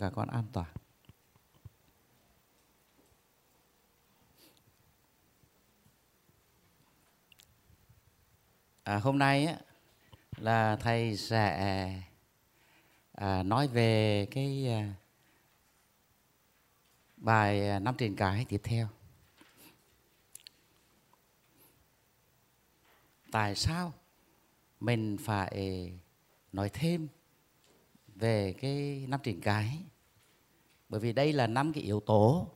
cả con an toàn à, hôm nay á, là thầy sẽ à, nói về cái à, bài à, năm truyền cái tiếp theo. Tại sao mình phải nói thêm về cái năm triển cái bởi vì đây là năm cái yếu tố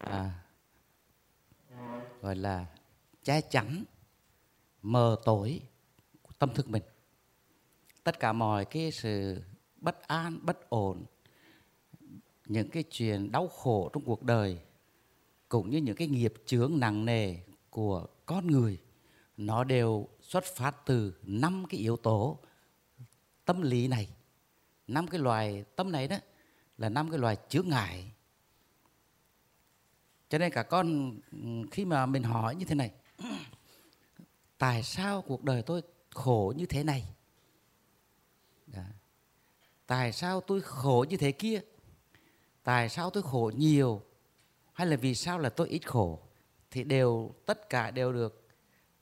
à, gọi là che chắn mờ tối của tâm thức mình. Tất cả mọi cái sự bất an bất ổn những cái chuyện đau khổ trong cuộc đời cũng như những cái nghiệp chướng nặng nề của con người nó đều xuất phát từ năm cái yếu tố tâm lý này. Năm cái loài tâm này đó là năm cái loài chướng ngại. Cho nên cả con ừ, khi mà mình hỏi như thế này, tại sao cuộc đời tôi khổ như thế này? Đó. tại sao tôi khổ như thế kia? Tại sao tôi khổ nhiều? Hay là vì sao là tôi ít khổ? Thì đều, tất cả đều được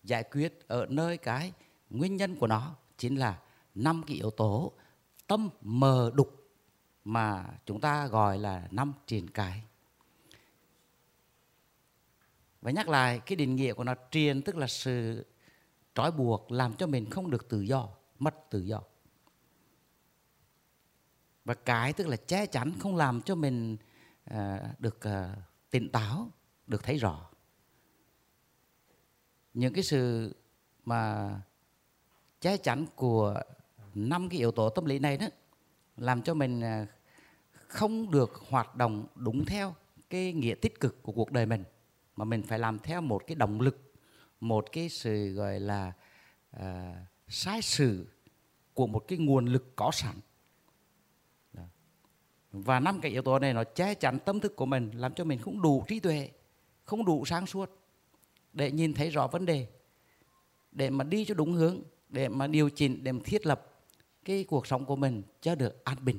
giải quyết ở nơi cái nguyên nhân của nó, chính là năm cái yếu tố tâm mờ đục mà chúng ta gọi là năm triền cái và nhắc lại cái định nghĩa của nó triền tức là sự trói buộc làm cho mình không được tự do mất tự do. Và cái tức là che chắn không làm cho mình uh, được uh, tỉnh táo được thấy rõ. Những cái sự mà che chắn của năm cái yếu tố tâm lý này đó làm cho mình ờ, không được hoạt động đúng theo cái nghĩa tích cực của cuộc đời mình mà mình phải làm theo một cái động lực một cái sự gọi là uh, sai sự của một cái nguồn lực có sẵn. Và năm cái yếu tố này nó che chắn tâm thức của mình làm cho mình không đủ trí tuệ không đủ sáng suốt để nhìn thấy rõ vấn đề để mà đi cho đúng hướng để mà điều chỉnh để mà thiết lập cái cuộc sống của mình cho được an bình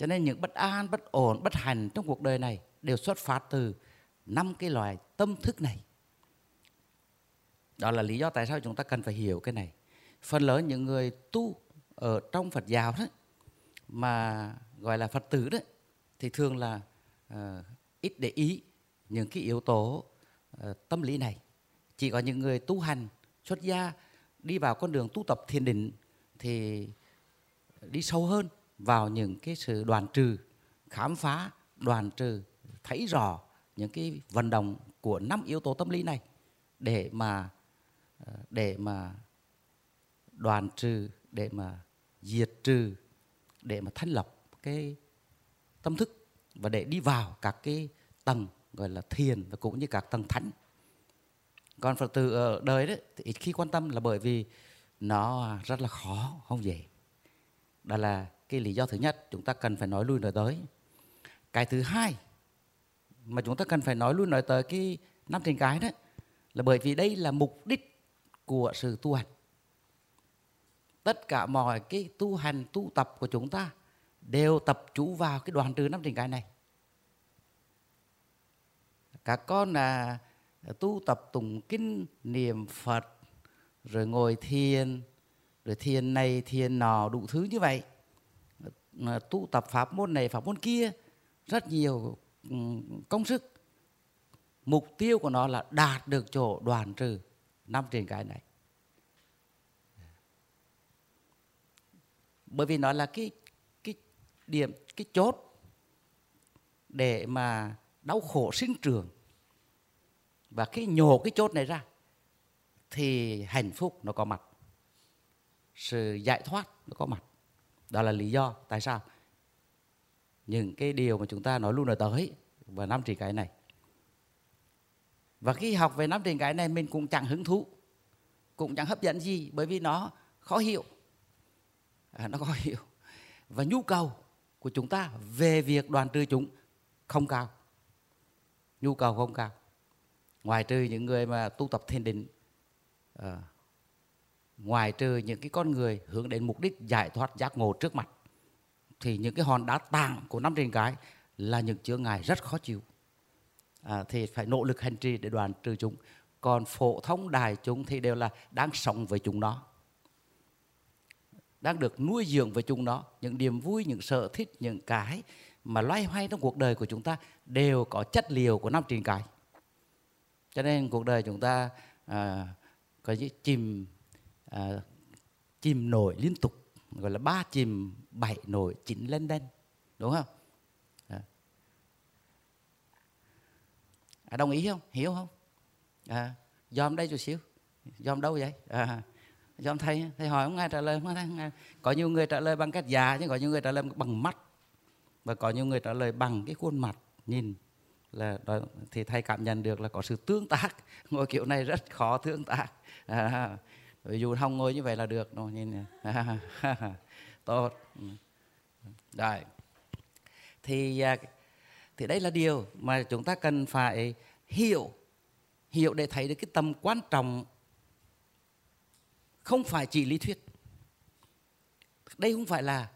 cho nên những bất an bất ổn bất hạnh trong cuộc đời này đều xuất phát từ năm cái loại tâm thức này. Đó là lý do tại sao chúng ta cần phải hiểu cái này. Phần lớn những người tu ở trong phật giáo đó mà gọi là phật tử đó thì thường là uh, ít để ý những cái yếu tố uh, tâm lý này. Chỉ có những người tu hành xuất gia đi vào con đường tu tập thiền định thì đi sâu hơn vào những cái sự đoàn trừ, khám phá, đoàn trừ thấy rõ những cái vận động của năm yếu tố tâm lý này để mà ờ, để mà đoàn trừ, để mà diệt trừ, để mà thanh lọc cái tâm thức và để đi vào các cái tầng gọi là thiền và cũng như các tầng thánh. Còn phật tử ở đời đấy thì ít khi quan tâm là bởi vì nó rất là khó, không dễ. Đó là cái lý do thứ nhất chúng ta cần phải nói lui nói tới. Cái thứ hai mà chúng ta cần phải nói lui nói tới cái năm trên cái đó là bởi vì đây là mục đích của sự tu hành. Tất cả mọi cái tu hành, tu tập của chúng ta đều tập trung vào cái đoàn trừ năm trình cái này. Các con là tu tập tụng kinh, niệm phật, rồi ngồi thiền, rồi thiền này, thiền nọ, đủ thứ như vậy tu tập pháp môn này, pháp môn kia, rất nhiều ừ, công sức. Mục tiêu của nó là đạt được chỗ đoàn trừ năm trên cái này. Bởi vì nó là cái cái điểm, cái chốt để mà đau khổ sinh trường và khi nhổ cái chốt này ra, thì hạnh phúc nó có mặt. Sự giải thoát nó có mặt đó là lý do tại sao. Những cái điều mà chúng ta nói luôn ở tới và năm trị cái này. Và khi học về năm trình cái này mình cũng chẳng hứng thú cũng chẳng hấp dẫn gì bởi vì nó khó hiểu. À, nó khó hiểu. Và nhu cầu của chúng ta về việc đoàn trừ chúng không cao. Nhu cầu không cao. Ngoài trừ những người mà tu tập thiền định à, ngoài trừ những cái con người hướng đến mục đích giải thoát giác ngộ trước mặt thì những cái hòn đá tàng của năm trên cái là những chướng ngại rất khó chịu. À, thì phải nỗ lực hành trì để đoàn trừ chúng. Còn phổ thông đại chúng thì đều là đang sống với chúng nó đang được nuôi dưỡng với chúng nó. Những niềm vui những sở thích những cái mà loay hoay trong cuộc đời của chúng ta đều có chất liệu của năm trình cái. Cho nên cuộc đời chúng ta à, có chìm à, chìm nổi liên tục gọi là ba chìm bảy nổi chín lên đen đúng không? Dạ. À. Đồng ý không? Hiểu không? À, dòm đây chút xíu. Dòm đâu vậy? À, dòm thầy thầy hỏi không ai trả lời không? Ai có nhiều người trả lời bằng cách già nhưng có nhiều người trả lời bằng mắt. Và có nhiều người trả lời bằng cái khuôn mặt nhìn là đó, thì thầy cảm nhận được là có sự tương tác. Ngồi kiểu này rất khó tương tác. À, ví dụ không ngồi như vậy là được. Rồi nhìn này. Tốt. Ừ. rồi. Thì à, thì đây là điều mà chúng ta cần phải hiểu. Hiểu để thấy được cái tầm quan trọng. Không phải chỉ lý thuyết. Đây không phải là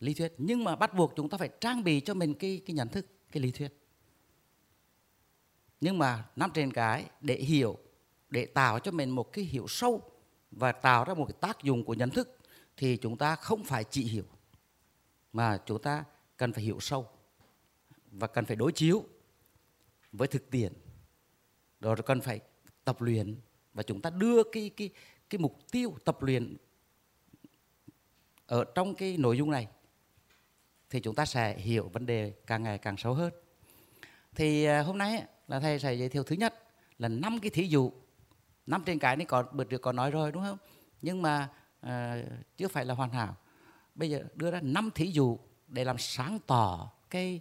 lý thuyết, nhưng mà bắt buộc chúng ta phải trang bị cho mình cái cái nhận thức, cái lý thuyết. Nhưng mà nắm trên cái để hiểu, để tạo cho mình một cái hiểu sâu và tạo ra một cái tác dụng của nhận thức thì chúng ta không phải chỉ hiểu, mà chúng ta cần phải hiểu sâu và cần phải đối chiếu với thực tiễn. Rồi cần phải tập luyện và chúng ta đưa cái cái cái mục tiêu tập luyện ở trong cái nội dung này thì chúng ta sẽ hiểu vấn đề càng ngày càng sâu hơn. Thì à, hôm nay là thầy sẽ giới thiệu thứ nhất là năm cái thí dụ năm trên cái này còn bữa trước có nói rồi đúng không? Nhưng mà à, chưa phải là hoàn hảo. Bây giờ đưa ra năm thí dụ để làm sáng tỏ cái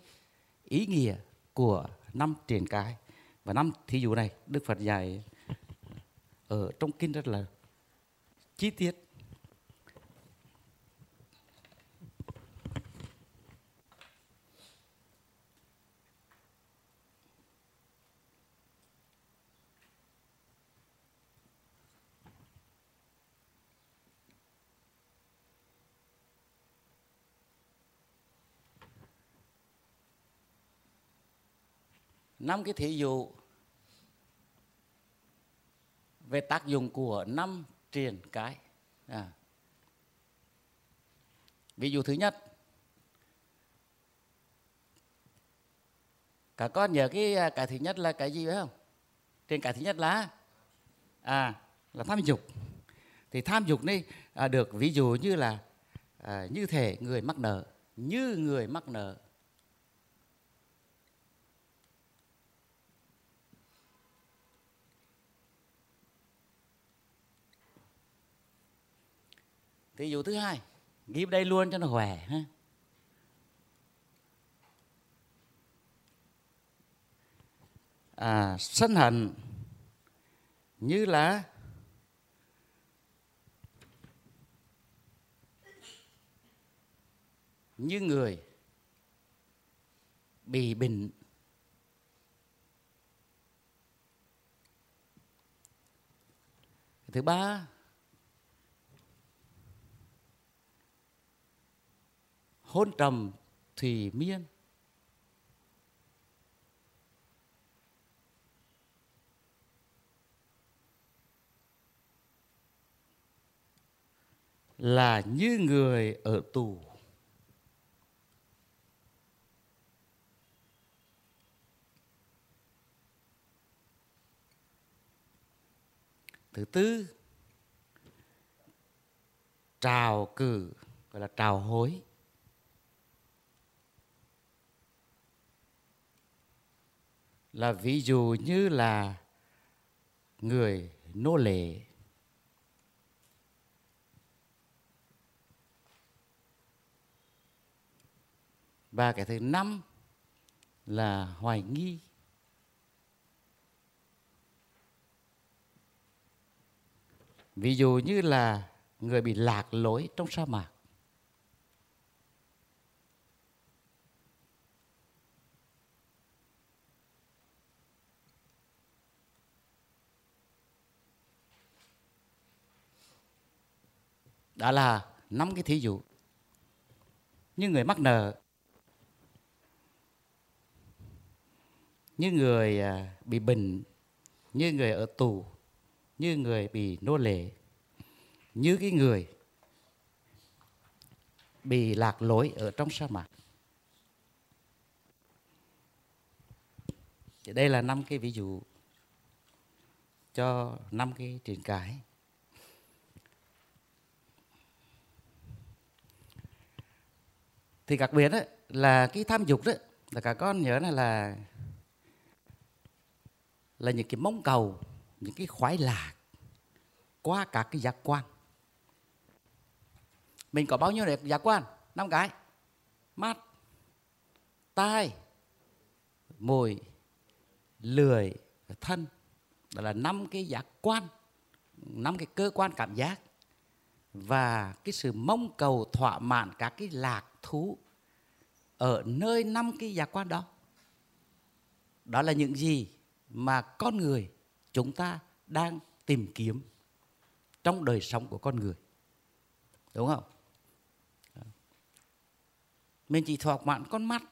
ý nghĩa của năm triển cái. Và năm thí dụ này đức phật dạy ở trong kinh rất là chi tiết. Năm cái thí dụ về tác dụng của năm truyền cái. À. ví dụ thứ nhất cả con nhớ cái à, cái thứ nhất là cái gì phải không? Trên cái thứ nhất là à là tham dục. Thì tham dục này à, được ví dụ như là à, như thể người mắc nợ như người mắc nợ. Thí dụ thứ hai, ghi đây luôn cho nó khỏe ha. À, sân hận như là như người bị bệnh thứ ba hôn trầm thủy miên. Là như người ở tù. Thứ tư, trào cử, gọi là trào hối. Là ví dụ như là người nô lệ. Và cái thứ năm là hoài nghi. Ví dụ như là người bị lạc lối trong sa mạc. Đó là năm cái thí dụ. Như người mắc nợ như người à, bị bệnh như người ở tù như người bị nô lệ, như cái người bị lạc lối ở trong sa mạc. Thì đây là năm cái ví dụ cho năm cái truyền cái thì đặc biệt đó là cái tham dục đó, là cả con nhớ là là là những cái mong cầu, những cái khoái lạc qua các cái giác quan. Mình có bao nhiêu đẹp giác quan? Năm cái. Mắt, tai mùi lười, thân. Đó là năm cái giác quan, năm cái cơ quan cảm giác. Và cái sự mong cầu thỏa mãn các cái lạc thú ở nơi năm cái giác quan đó. Đó là những gì mà con người chúng ta đang tìm kiếm trong đời sống của con người. Đúng không? Mình chỉ thỏa mãn con mắt,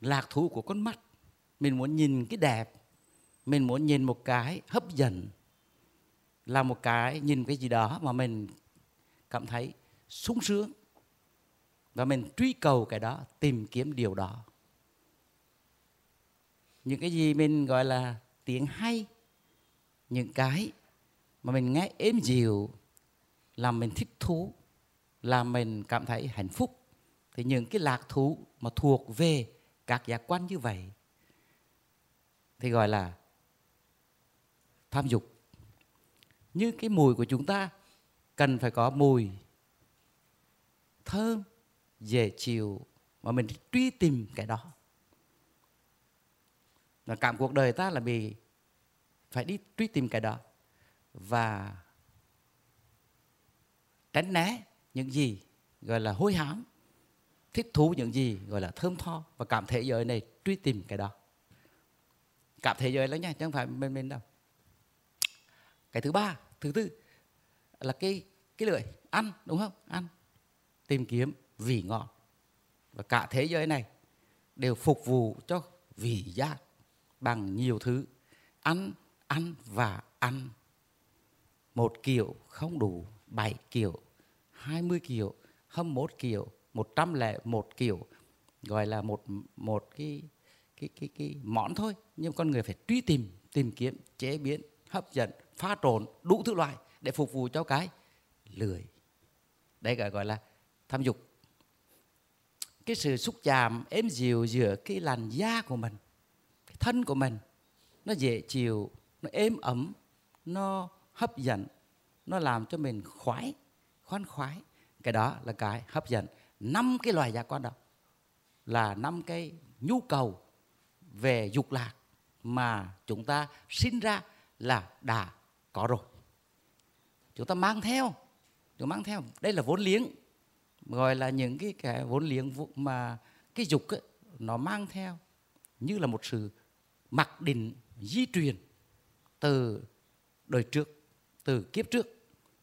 lạc thú của con mắt. Mình muốn nhìn cái đẹp, mình muốn nhìn một cái hấp dẫn, là một cái nhìn cái gì đó mà mình cảm thấy sung sướng và mình truy cầu cái đó, tìm kiếm điều đó. Những cái gì mình, gọi là, tiếng hay, những cái mà mình nghe êm dịu, làm mình thích thú, làm mình cảm thấy hạnh phúc, thì những cái lạc thú mà thuộc về các giác quan như vậy, thì gọi là tham dục. Như cái mùi của chúng ta, cần phải có mùi thơm dễ chịu mà mình truy tìm cái đó. Và cảm cuộc đời ta là vì phải đi truy tìm cái đó và tránh né những gì gọi là hối hám, thích thú những gì gọi là thơm tho và cảm thế giới này truy tìm cái đó. Cảm thế giới đó nha, chứ không phải bên bên đâu. Cái thứ ba, thứ tư là cái cái lưỡi, ăn, đúng không? Ăn, tìm kiếm vị ngon và cả thế giới này đều phục vụ cho vị giác bằng nhiều thứ, ăn ăn và ăn. Một kiểu không đủ bảy kiểu, hai mươi kiểu hâm một kiểu, một trăm lẻ một kiểu, gọi là một một cái cái cái cái món thôi. Nhưng con người phải truy tìm tìm kiếm, chế biến, hấp dẫn, pha trộn đủ thứ loại để phục vụ cho cái lười. Đây gọi gọi là tham dục cái sự xúc chạm êm dịu giữa cái làn da của mình, cái thân của mình, nó dễ chịu, nó êm ấm, nó hấp dẫn, nó làm cho mình khoái, khoan khoái. Cái đó là cái hấp dẫn. Năm cái loài giác quan đó là năm cái nhu cầu về dục lạc mà chúng ta sinh ra là đã có rồi. Chúng ta mang theo, chúng ta mang theo. Đây là vốn liếng gọi là những cái cái vốn liếng mà cái dục ấy, nó mang theo như là một sự mặc định di truyền từ đời trước từ kiếp trước.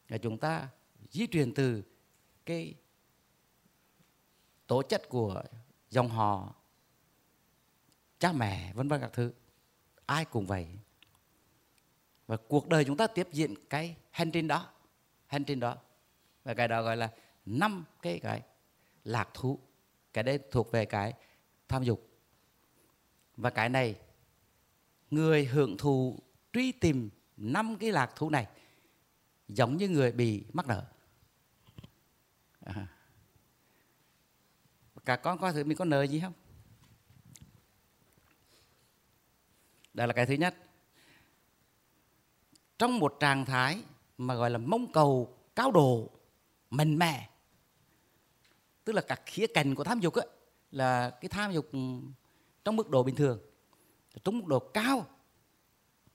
Là chúng ta di truyền từ cái tố chất của dòng họ cha mẹ vân vân các thứ. Ai cũng vậy. Và cuộc đời chúng ta tiếp diện cái hành trình đó hành trình đó. Và cái đó gọi là năm cái cái lạc thú. Cái đấy thuộc về cái tham dục. Và cái này, người hưởng thụ, truy tìm năm cái lạc thú này giống như người bị mắc nợ. À. cả con coi thử mình có nợ gì không? Đây là cái thứ nhất. Trong một trạng thái mà gọi là mong cầu cao độ, mạnh mẽ tức là các khía cạnh của tham dục á, là cái tham dục trong mức độ bình thường trong mức độ cao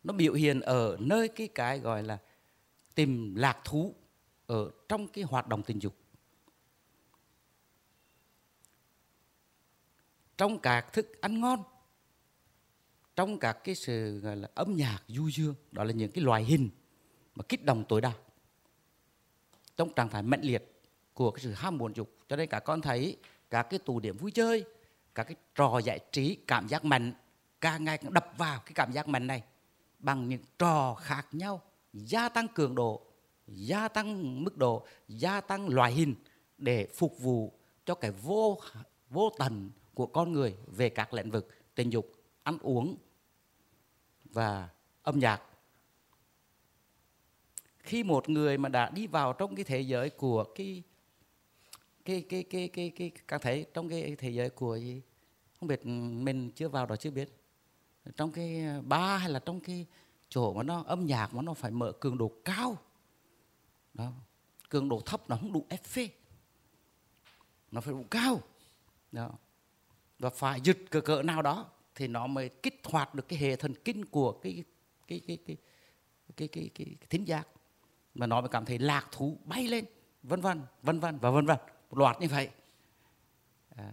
nó biểu hiện ở nơi cái cái gọi là tìm lạc thú ở trong cái hoạt động tình dục. Trong các thức ăn ngon trong các cái sự gọi là âm nhạc du dương đó là những cái loại hình mà kích động tối đa trong trạng thái mạnh liệt của cái sự ham muốn dục. Cho nên cả con thấy các cái tụ điểm vui chơi, các cái trò giải trí cảm giác mạnh càng ngày càng đập vào cái cảm giác mạnh này bằng những trò khác nhau, gia tăng cường độ, gia tăng mức độ, gia tăng loại hình để phục vụ cho cái vô vô tận của con người về các lĩnh vực tình dục, ăn uống và âm nhạc. Khi một người mà đã đi vào trong cái thế giới của cái cái cái cái cái cái các thấy trong cái thế giới của gì? Không biết ừ, mình chưa vào đó chưa biết. Trong cái ba hay là trong cái chỗ mà nó âm nhạc mà nó phải mở cường độ cao. Đó cường độ thấp nó không đủ phê nó phải đủ cao. Đó. Và phải giật cỡ cỡ nào đó thì nó mới kích hoạt được cái hệ thần kinh của cái cái cái cái cái cái, cái, cái thính giác. Mà nó mới cảm thấy lạc thú bay lên. Vân vân vân vân và vân vân một loạt như vậy. À.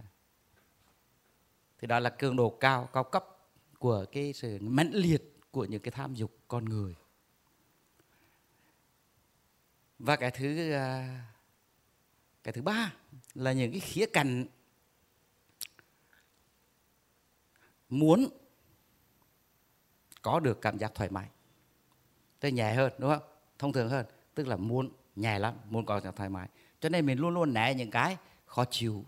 thì đó là cường độ cao cao cấp của cái sự mãnh liệt của những cái tham dục con người. Và cái thứ à, cái thứ ba là những cái khía cạnh muốn có được cảm giác thoải mái. Tức nhẹ hơn đúng không? Thông thường hơn tức là muốn nhẹ lắm muốn có cảm giác thoải mái cho nên mình luôn luôn né những cái khó chịu.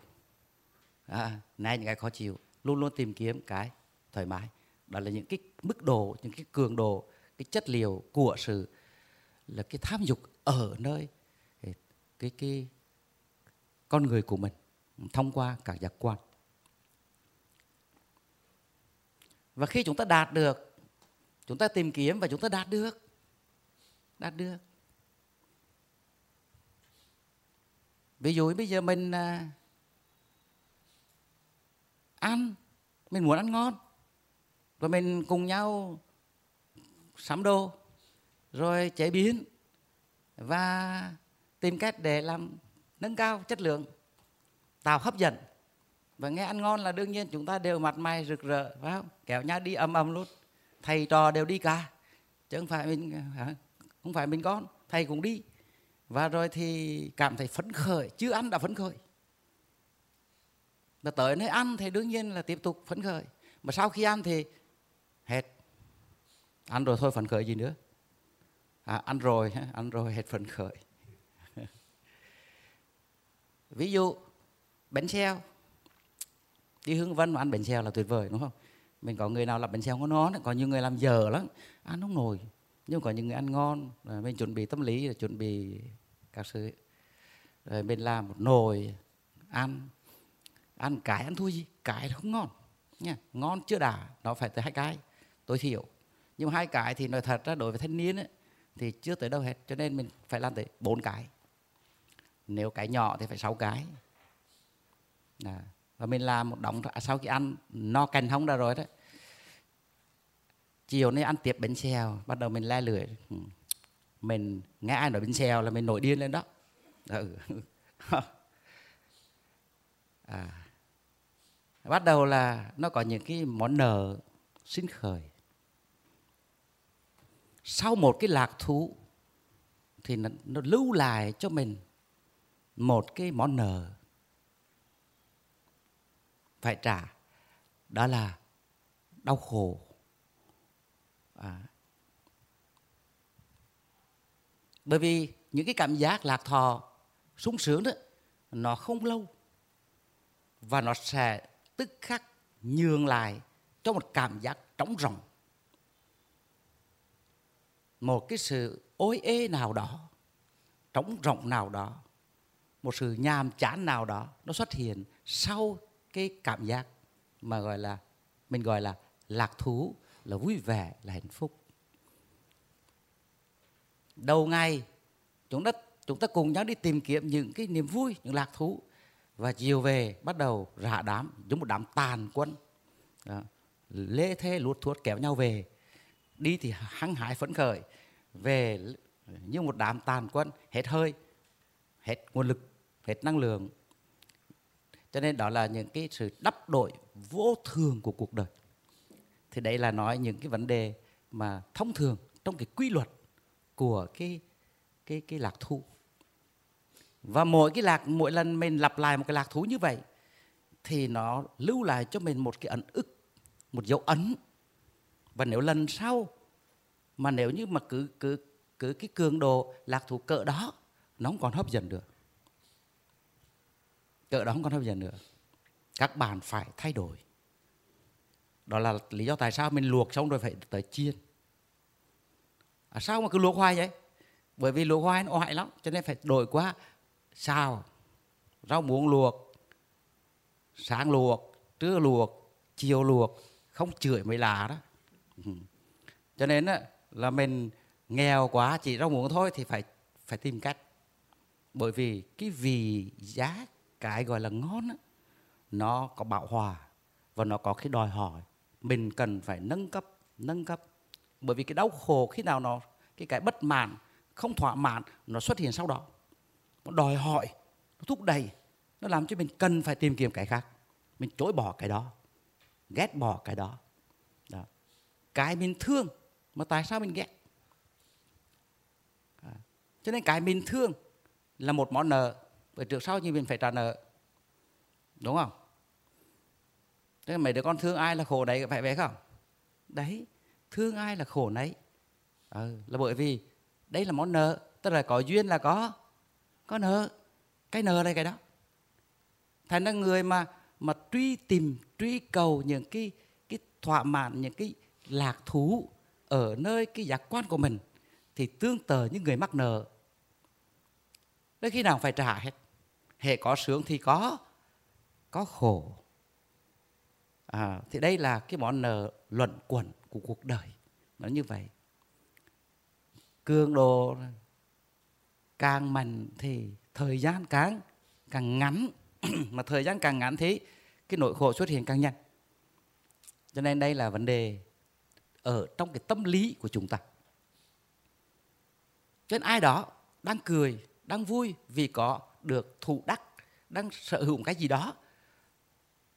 À, né những cái khó chịu luôn luôn tìm kiếm cái thoải mái. Đó là những cái mức độ những cái cường độ cái chất liệu của sự là cái tham dục ở nơi cái cái, cái con người của mình thông qua các giác quan. Và khi chúng ta đạt được chúng ta tìm kiếm và chúng ta đạt được đạt được ví dụ bây giờ mình à, ăn mình muốn ăn ngon rồi mình cùng nhau sắm đồ rồi chế biến và tìm cách để làm nâng cao chất lượng tạo hấp dẫn. Và nghe ăn ngon là đương nhiên chúng ta đều mặt mày rực rỡ phải không? Kéo nhau đi ầm ầm luôn. Thầy trò đều đi cả chứ không phải mình à, không phải mình con thầy cũng đi và rồi thì cảm thấy phấn khởi chưa ăn đã phấn khởi. Mà tới nơi ăn thì đương nhiên là tiếp tục phấn khởi. Mà sau khi ăn thì hết. Ăn rồi thôi phấn khởi gì nữa? À, ăn rồi ăn rồi hết phấn khởi. Ví dụ bánh xeo đi hương vân mà ăn bánh xèo là tuyệt vời đúng không? Mình có người nào làm bánh xèo ngon ngon có nhiều người làm dở lắm. Ăn không nổi. Nhưng có những người ăn ngon mình chuẩn bị tâm lý là chuẩn bị các sự rồi mình làm một nồi ăn ăn cái ăn thua gì? Cái là không ngon nha ngon chưa đã nó phải tới hai cái tôi hiểu. Nhưng mà hai cái thì nói thật ra đối với thanh niên ấy, thì chưa tới đâu hết cho nên mình phải làm tới bốn cái. Nếu cái nhỏ thì phải sáu cái. À, và mình làm một đống sau khi ăn no cành không ra rồi đó chiều nay ăn tiếp bánh xèo bắt đầu mình le lưỡi. Ừ mình nghe ai nói bánh xèo là mình nổi điên lên đó ừ. à. bắt đầu là nó có những cái món nợ sinh khởi sau một cái lạc thú thì nó, nó lưu lại cho mình một cái món nợ phải trả đó là đau khổ à. Bởi vì những cái cảm giác lạc thọ sung sướng đó, nó không lâu. Và nó sẽ tức khắc nhường lại cho một cảm giác trống rỗng. Một cái sự ối ê nào đó, trống rỗng nào đó, một sự nhàm chán nào đó, nó xuất hiện sau cái cảm giác mà gọi là, mình gọi là lạc thú, là vui vẻ, là hạnh phúc đầu ngày, chúng ta chúng ta cùng nhau đi tìm kiếm những cái niềm vui, những lạc thú. Và chiều về, bắt đầu rã đám, giống một đám tàn quân. Đó. lê thê lút thuốc kéo nhau về. Đi thì hăng hái phấn khởi. Về, như một đám tàn quân, hết hơi, hết nguồn lực, hết năng lượng. Cho nên đó là những cái sự đắp đổi vô thường của cuộc đời. Thì đây là nói những cái vấn đề mà thông thường trong cái quy luật của cái cái cái lạc thú. Và mỗi cái lạc, mỗi lần mình lặp lại một cái lạc thú như vậy, thì nó lưu lại cho mình một cái ấn ức, một dấu ấn. Và nếu lần sau mà nếu như mà cứ cứ cứ cái cường độ lạc thú cỡ đó, nó không còn hấp dẫn được cỡ đó không còn hấp dẫn nữa. Các bạn phải thay đổi. Đó là lý do tại sao mình luộc xong rồi phải tới chiên à, sao mà cứ luộc hoài vậy? Bởi vì luộc hoài nó hại lắm cho nên phải đổi qua xào rau muống luộc sáng luộc trưa luộc chiều luộc không chửi mới là đó. Ừ. Cho nên là mình nghèo quá chỉ rau muống thôi thì phải phải tìm cách. Bởi vì cái vị giá cái gọi là ngon á, nó có bạo hòa và nó có cái đòi hỏi. Mình cần phải nâng cấp nâng cấp bởi vì cái đau khổ khi nào nó cái cái bất mãn không thỏa mãn nó xuất hiện sau đó. Nó đòi hỏi nó thúc đẩy nó làm cho mình cần phải tìm kiếm cái khác. Mình chối bỏ cái đó ghét bỏ cái đó, đó. cái mình thương mà tại sao mình ghét? À. cho nên cái mình thương là một món nợ bởi trước sau như mình phải trả nợ. Đúng không? Thế mấy đứa con thương ai là khổ đấy phải vậy không? Đấy thương ai là khổ nấy. À, là bởi vì đây là món nợ tức là có duyên là có có nợ. Cái nợ đây cái đó. Thành ra người mà mà truy tìm truy cầu những cái cái thỏa mãn những cái lạc thú ở nơi cái giác quan của mình thì tương tự như người mắc nợ. Đến khi nào phải trả hết. Hệ có sướng thì có có khổ. À, thì đây là cái món nợ luận quẩn của cuộc đời. Nó như vậy, cường độ càng mạnh thì thời gian càng càng ngắn. Mà thời gian càng ngắn thì cái nỗi khổ xuất hiện càng nhanh. Cho nên đây là vấn đề ở trong cái tâm lý của chúng ta. Cho nên ai đó đang cười, đang vui vì có được thụ đắc, đang sở hữu một cái gì đó,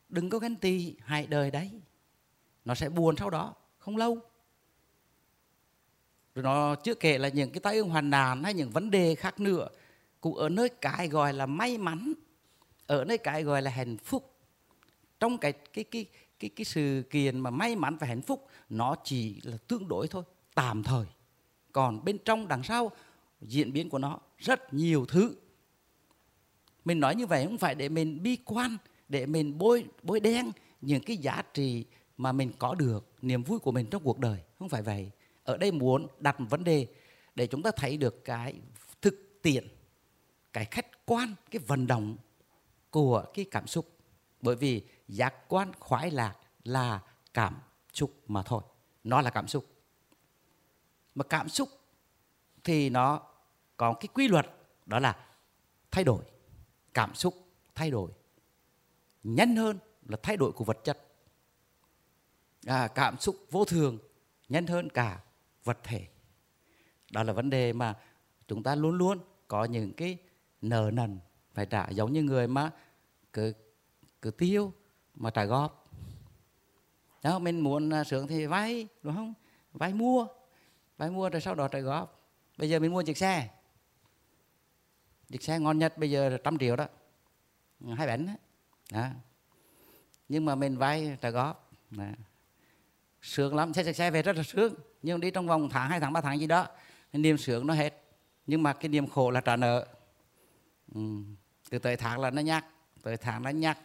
đừng có ganh tị, hại đời đấy. Nó sẽ buồn sau đó không lâu. Rồi nó chưa kể là những cái tai ương hoàn nạn hay những vấn đề khác nữa, cũng ở nơi cái gọi là may mắn, ở nơi cái gọi là hạnh phúc. Trong cái cái cái cái cái sự kiện mà may mắn và hạnh phúc, nó chỉ là tương đối thôi, tạm thời. Còn bên trong đằng sau, diễn biến của nó, rất nhiều thứ. Mình nói như vậy không phải để mình bi quan, để mình bôi bôi đen những cái giá trị mà mình có được niềm vui của mình trong cuộc đời. Không phải vậy. Ở đây muốn đặt một vấn đề để chúng ta thấy được cái thực tiễn cái khách quan, cái vận động của cái cảm xúc. Bởi vì giác quan khoái lạc là cảm xúc mà thôi. Nó là cảm xúc. Mà cảm xúc thì nó có cái quy luật, đó là thay đổi. Cảm xúc thay đổi. Nhanh hơn là thay đổi của vật chất à, cảm xúc vô thường nhanh hơn cả vật thể. Đó là vấn đề mà chúng ta luôn luôn có những cái nợ nần phải trả giống như người mà cứ cứ tiêu mà trả góp. Đó mình muốn à, sướng thì vay đúng không? Vay mua vay mua rồi sau đó trả góp. Bây giờ mình mua chiếc xe. Chiếc xe ngon nhất bây giờ là trăm triệu đó. Hai bánh đó. đó. Nhưng mà mình vay trả góp. Đó sướng lắm. Xe xe, xe về rất là sướng. Nhưng đi trong vòng tháng hai tháng ba tháng gì đó niềm sướng nó hết. Nhưng mà cái niềm khổ là trả nợ. Ừ. từ tới tháng là nó nhắc tới tháng nó nhắc.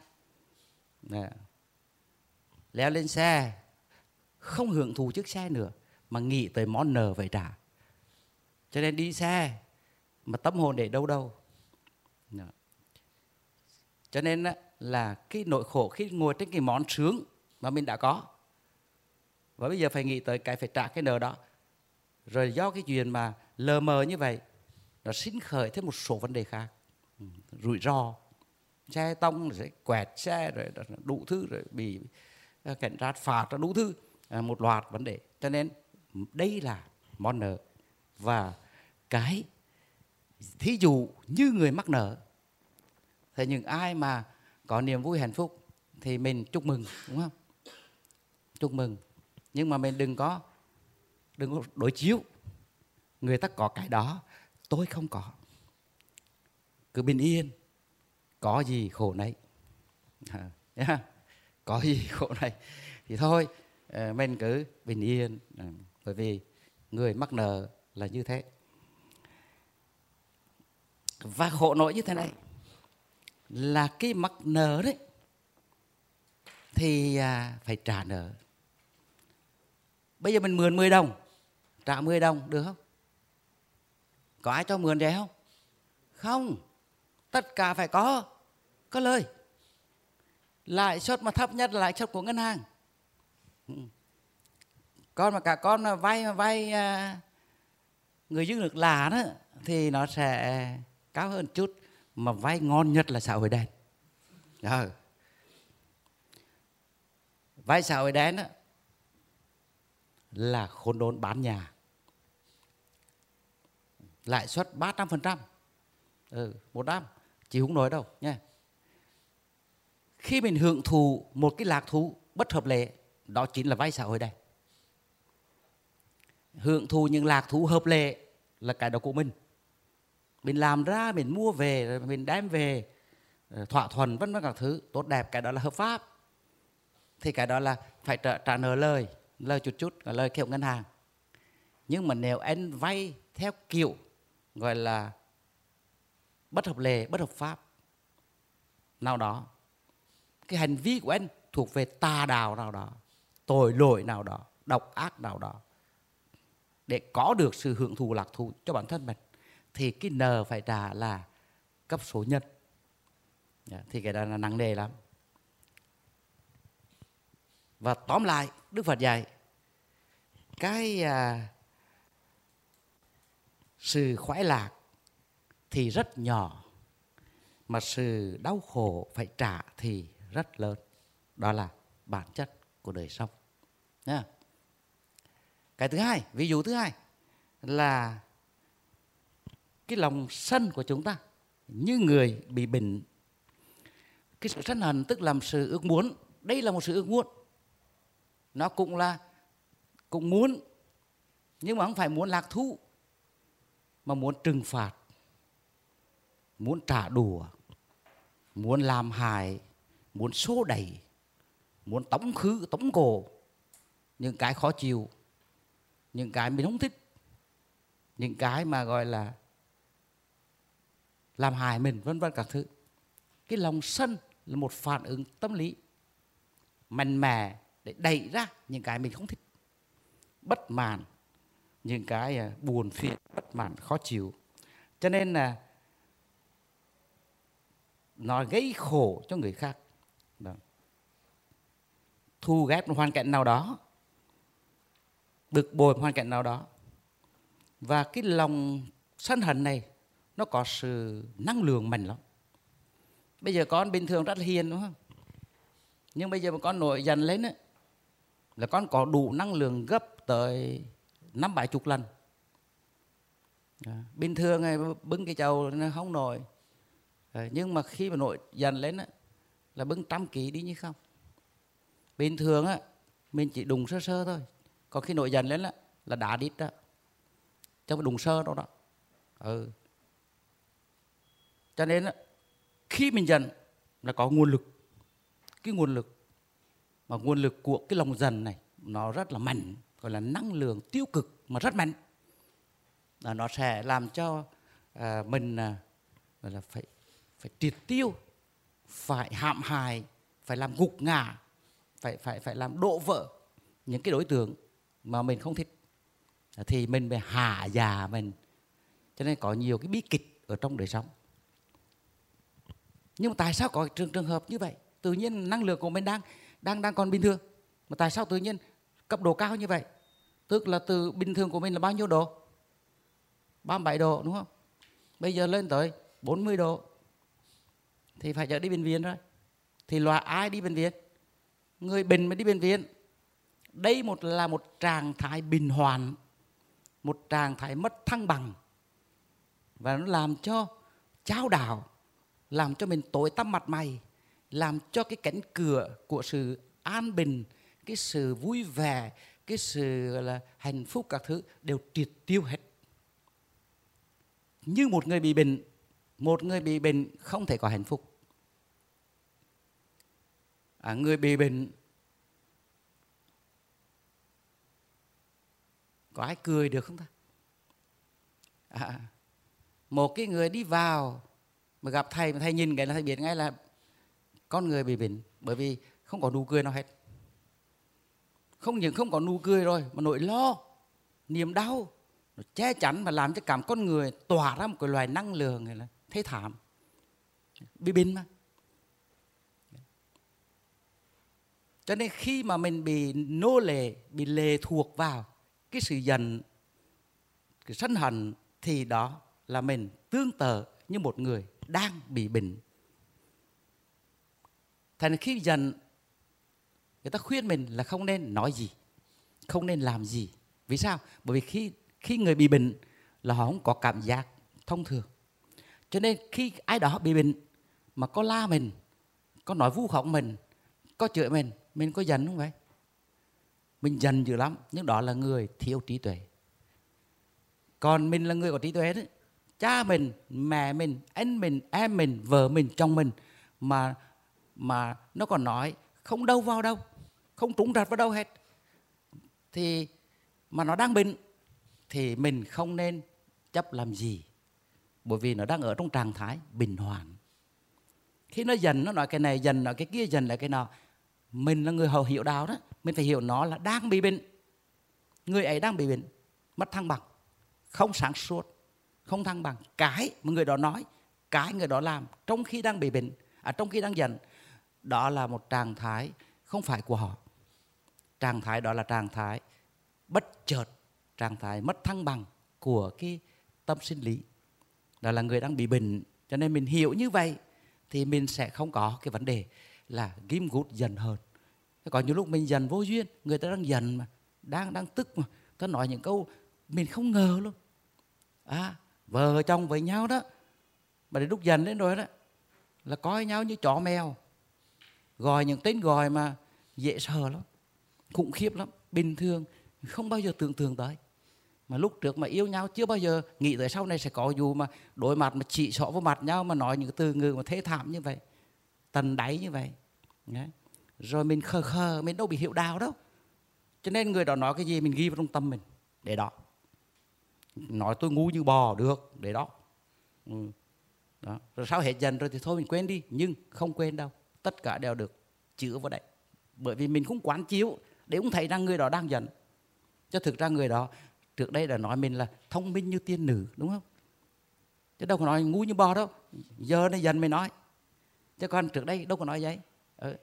Đó. leo lên xe. Không hưởng thụ chiếc xe nữa mà nghĩ tới món nợ phải trả. Cho nên đi xe mà tâm hồn để đâu đâu. Đó. cho nên là cái nỗi khổ khi ngồi trên cái món sướng mà mình đã có và bây giờ phải nghĩ tới cái phải trả cái nợ đó. Rồi do cái chuyện mà lờ mờ như vậy, nó sinh khởi thêm một số vấn đề khác. Ừ, rủi ro. Xe tông rồi quẹt xe, rồi đủ thứ, rồi bị à, cảnh sát phạt đủ thứ. À, một loạt vấn đề. Cho nên đây là món nợ. Và cái thí dụ như người mắc nợ thì những ai mà có niềm vui hạnh phúc thì mình chúc mừng, đúng không? Chúc mừng nhưng mà mình đừng có đừng có đối chiếu. Người ta có cái đó tôi không có. Cứ bình yên. Có gì khổ nấy. À, yeah. có gì khổ này thì thôi ờ, mình cứ bình yên. À, bởi vì người mắc nợ là như thế. Và khổ nỗi như thế này là cái mắc nợ đấy thì à, phải trả nợ bây giờ mình mượn 10 đồng. Trả 10 đồng được không? Có ai cho mượn vậy không? Không. Tất cả phải có. Có lời. Lãi suất mà thấp nhất là lãi suất của ngân hàng. Ừ. Con mà cả con mà vay mà vay à, người dân được là đó thì nó sẽ cao hơn chút. Mà vay ngon nhất là xã hội đen. Ừ. vay xã hội đen đó, là khôn đốn bán nhà. Lãi suất 300% ừ, một năm. Chị không nói đâu nha khi mình hưởng thụ một cái lạc thú bất hợp lệ đó chính là vay xã hội đây. Hưởng thụ những lạc thú hợp lệ là cái đó của mình. Mình làm ra mình mua về rồi mình đem về thỏa thuận vân vân các thứ tốt đẹp cái đó là hợp pháp. Thì cái đó là phải trả, trả nợ lời lời chút chút lời kiểu ngân hàng. Nhưng mà nếu anh vay theo kiểu, gọi là bất hợp lệ, bất hợp pháp, nào đó, cái hành vi của anh thuộc về tà đạo nào đó, tội lỗi nào đó, độc ác nào đó, để có được sự hưởng thụ lạc thú cho bản thân mình, thì cái nợ phải trả là cấp số nhân dạ, thì cái đó là nặng nề lắm. Và tóm lại đức phật dạy cái à, sự khoái lạc thì rất nhỏ mà sự đau khổ phải trả thì rất lớn. Đó là bản chất của đời sống Nha. cái thứ hai ví dụ thứ hai là cái lòng sân của chúng ta như người bị bệnh. Cái sự sân hận tức là sự ước muốn đây là một sự ước muốn nó cũng là, cũng muốn, nhưng mà không phải muốn lạc thú, mà muốn trừng phạt, muốn trả đùa muốn làm hại, muốn xô đẩy, muốn tống khứ, tống cổ. Những cái khó chịu, những cái mình không thích, những cái mà gọi là làm hại mình, vân vân các thứ. Cái lòng sân là một phản ứng tâm lý mạnh mẽ để đẩy ra những cái mình không thích. Bất mãn những cái à, buồn phiền bất mãn khó chịu. Cho nên là nó gây khổ cho người khác. Đó. thu ghép một hoàn cảnh nào đó bực bội một hoàn cảnh nào đó. Và cái lòng sân hận này nó có sự năng lượng mạnh lắm. Bây giờ con bình thường rất là hiền đúng không? Nhưng bây giờ mà con nổi dần lên ấy, là con có đủ năng lượng gấp tới năm bảy chục lần. À, bình thường này bưng cái chầu nó không nổi. À, nhưng mà khi mà nổi dần lên á, là bưng trăm ký đi như không. Bình thường á mình chỉ đùng sơ sơ thôi. Còn khi nổi dần lên á, là đá đít đó chứ đùng sơ đâu đó. Ừ. Cho nên á khi mình dần là có nguồn lực. Cái nguồn lực mà nguồn lực của cái lòng dần này nó rất là mạnh gọi là năng lượng tiêu cực mà rất mạnh. Là nó sẽ làm cho à, mình à, gọi là phải phải triệt tiêu phải hãm hại phải làm gục ngã phải phải phải làm độ vỡ những cái đối tượng mà mình không thích. Thì mình phải hạ già mình. Cho nên có nhiều cái bí kịch ở trong đời sống. Nhưng mà tại sao có trường trường hợp như vậy? Tự nhiên năng lượng của mình đang đang đang còn bình thường. Mà tại sao tự nhiên cấp độ cao như vậy? Tức là từ bình thường của mình là bao nhiêu độ? 37 độ, đúng không? Bây giờ lên tới 40 độ thì phải chở đi bệnh viện rồi. Thì loại ai đi bệnh viện? Người bệnh mới đi bệnh viện. Đây một, là một trạng thái bình hoàn, một trạng thái mất thăng bằng. Và nó làm cho chao đảo, làm cho mình tối tăm mặt mày làm cho cái cánh cửa của sự an bình cái sự vui vẻ cái sự là hạnh phúc các thứ đều triệt tiêu hết. Như một người bị bệnh một người bị bệnh không thể có hạnh phúc. À, người bị bệnh có ai cười được không ta? À, một cái người đi vào mà gặp thầy mà thầy nhìn cái là thầy biết ngay là con người bị bệnh bởi vì không có nụ cười nào hết. Không những không có nụ cười rồi, mà nỗi lo, niềm đau, nó che chắn và làm cho cảm con người tỏa ra một cái loài năng lượng này là thế thảm. Bị bệnh mà. Cho nên khi mà mình bị nô lệ, bị lệ thuộc vào cái sự giận, cái sân hận, thì đó là mình tương tự như một người đang bị bệnh thành khi giận người ta khuyên mình là không nên nói gì, không nên làm gì. Vì sao? Bởi vì khi khi người bị bệnh là họ không có cảm giác thông thường. Cho nên khi ai đó bị bệnh mà có la mình, có nói vu khống mình, có chửi mình mình có giận không vậy? Mình giận dữ lắm, nhưng đó là người thiếu trí tuệ. Còn mình là người có trí tuệ đấy. Cha mình, mẹ mình, anh mình, em mình, vợ mình, chồng mình mà mà nó còn nói không đâu vào đâu không trúng rặt vào đâu hết. Thì mà nó đang bệnh thì mình không nên chấp làm gì bởi vì nó đang ở trong trạng thái bình hoàn khi nó dần nó nói cái này dần nói cái kia dần là cái nào mình là người hầu hiểu đạo đó mình phải hiểu nó là đang bị bệnh. Người ấy đang bị bệnh mất thăng bằng không sáng suốt không thăng bằng. Cái mà người đó nói cái người đó làm trong khi đang bị bệnh à, trong khi đang giận đó là một trạng thái không phải của họ. Trạng thái đó là trạng thái bất chợt, trạng thái mất thăng bằng của cái tâm sinh lý. Đó là người đang bị bệnh, cho nên mình hiểu như vậy thì mình sẽ không có cái vấn đề là ghim gút dần hơn có những lúc mình dần vô duyên, người ta đang dần mà, đang đang tức mà, ta nói những câu mình không ngờ luôn. À vợ chồng với nhau đó, mà đến lúc dần đến rồi đó, là coi nhau như chó mèo gọi những tên gọi mà dễ sợ lắm, khủng khiếp lắm, bình thường, không bao giờ tưởng tượng tới. Mà lúc trước mà yêu nhau, chưa bao giờ nghĩ tới sau này sẽ có dù mà đối mặt, mà chỉ sọ vào mặt nhau, mà nói những từ ngữ mà thế thảm như vậy, tần đáy như vậy. Đấy. rồi mình khờ khờ, mình đâu bị hiệu đào đâu. Cho nên người đó nói cái gì mình ghi vào trong tâm mình, để đó. Nói tôi ngu như bò, được, để đó. Ừ. đó. Rồi sau hết dần rồi thì thôi mình quên đi, nhưng không quên đâu tất cả đều được chữa vào đấy. Bởi vì mình không quán chiếu để cũng thấy rằng người đó đang giận. Cho thực ra người đó trước đây đã nói mình là thông minh như tiên nữ đúng không? Chứ đâu có nói ngu như bò đâu. Giờ nó dần mới nói. Chứ còn trước đây đâu có nói vậy. Ừ.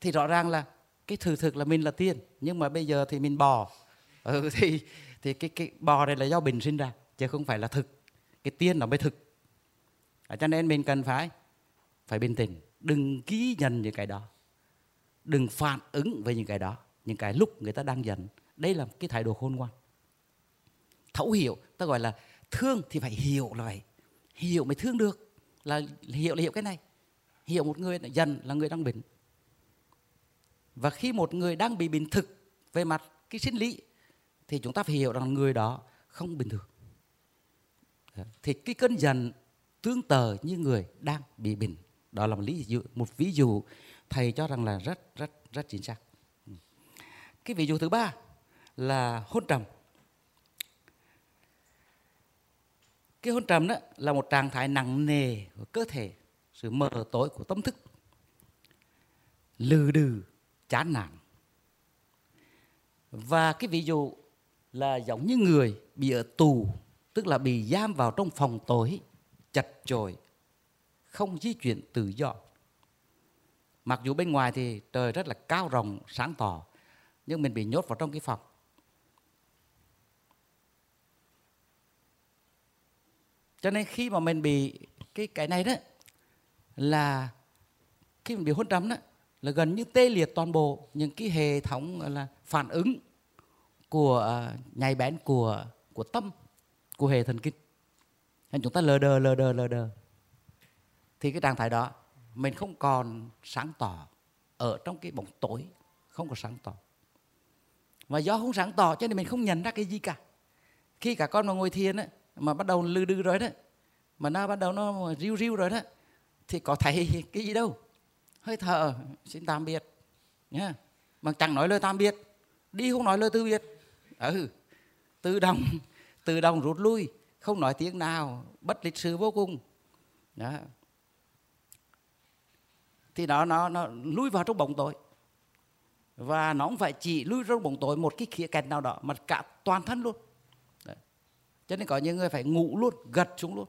thì rõ ràng là cái thử thực là mình là tiên nhưng mà bây giờ thì mình bò. Ừ, thì thì cái cái bò này là do bình sinh ra chứ không phải là thực. Cái tiên nó mới thực. À, cho nên mình cần phải phải bình tĩnh đừng ký nhận những cái đó. Đừng phản ứng với những cái đó. Những cái lúc người ta đang dần, đây là cái thái độ khôn ngoan. Thấu hiểu ta gọi là thương thì phải hiểu là vậy. Hiểu mới thương được. Là hiểu là hiểu cái này. Hiểu một người dần là người đang bệnh. Và khi một người đang bị bệnh thực về mặt cái sinh lý thì chúng ta phải hiểu rằng người đó không bình thường. Thì cái cơn dần tương tự như người đang bị bệnh đó là một lý dụ, một ví dụ thầy cho rằng là rất rất rất chính xác. Cái ví dụ thứ ba là hôn trầm. Cái hôn trầm đó là một trạng thái nặng nề của cơ thể, sự mờ tối của tâm thức, lừ đừ, chán nản. Và cái ví dụ là giống như người bị ở tù, tức là bị giam vào trong phòng tối chặt chội không di chuyển tự do. Mặc dù bên ngoài thì trời rất là cao rộng, sáng tỏ, nhưng mình bị nhốt vào trong cái phòng. Cho nên khi mà mình bị cái cái này đó, là khi mình bị hôn trầm đó, là gần như tê liệt toàn bộ những cái hệ thống là, phản ứng của à, nhạy bén của của tâm, của hệ thần kinh. Nên chúng ta lờ đờ lờ đờ lờ đờ thì cái trạng thái đó mình không còn sáng tỏ ở trong cái bóng tối không có sáng tỏ. Và do không sáng tỏ cho nên mình không nhận ra cái gì cả. Khi cả con mà ngồi thiền ấy, mà bắt đầu lư đư rồi đó mà nó bắt đầu nó riu riu rồi đó thì có thấy cái gì đâu. Hơi thở xin tạm biệt nhá. Mà chẳng nói lời tạm biệt đi không nói lời từ biệt. Ừ tự động tự động rút lui không nói tiếng nào bất lịch sự vô cùng. Đó thì nó nó nó lui vào trong bóng tối. Và nó không phải chỉ lui trong bóng tối một cái khía cạnh nào đó mà cả toàn thân luôn. Đấy. cho nên có những người phải ngủ luôn gật xuống luôn.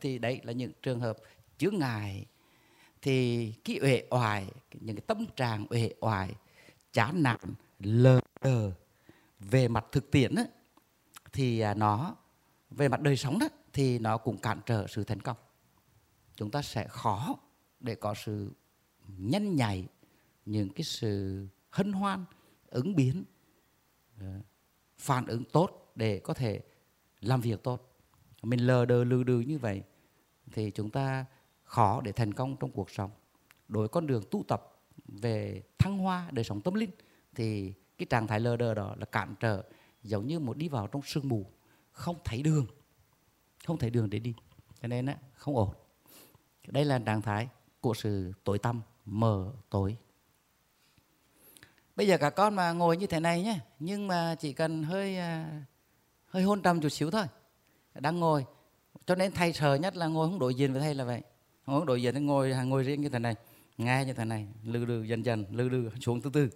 Thì đấy là những trường hợp chướng ngại. Thì cái uể oải những cái tâm trạng uể oải chán nản lờ đờ về mặt thực tiễn ấy, thì à, nó về mặt đời sống đó thì nó cũng cản trở sự thành công. Chúng ta sẽ khó để có sự nhanh nhạy những cái sự hân hoan, ứng biến ờ, phản ứng tốt để có thể làm việc tốt. Mình lờ đờ lừ đừ như vậy thì chúng ta khó để thành công trong cuộc sống. Đối con đường tu tập về thăng hoa, đời sống tâm linh thì cái trạng thái lờ đờ đó là cản trở, giống như một đi vào trong sương mù, không thấy đường, không thấy đường để đi. Cho nên á, không ổn. Đây là trạng thái của sự tối tăm mờ tối. Bây giờ cả con mà ngồi như thế này nhé, nhưng mà chỉ cần hơi à, hơi hôn trầm chút xíu thôi. Đang ngồi, cho nên thầy sợ nhất là ngồi không đối diện với thầy là vậy. Ngồi không đối diện ngồi à, ngồi riêng như thế này, nghe như thế này lư đừ dần dần lư đừ xuống từ từ.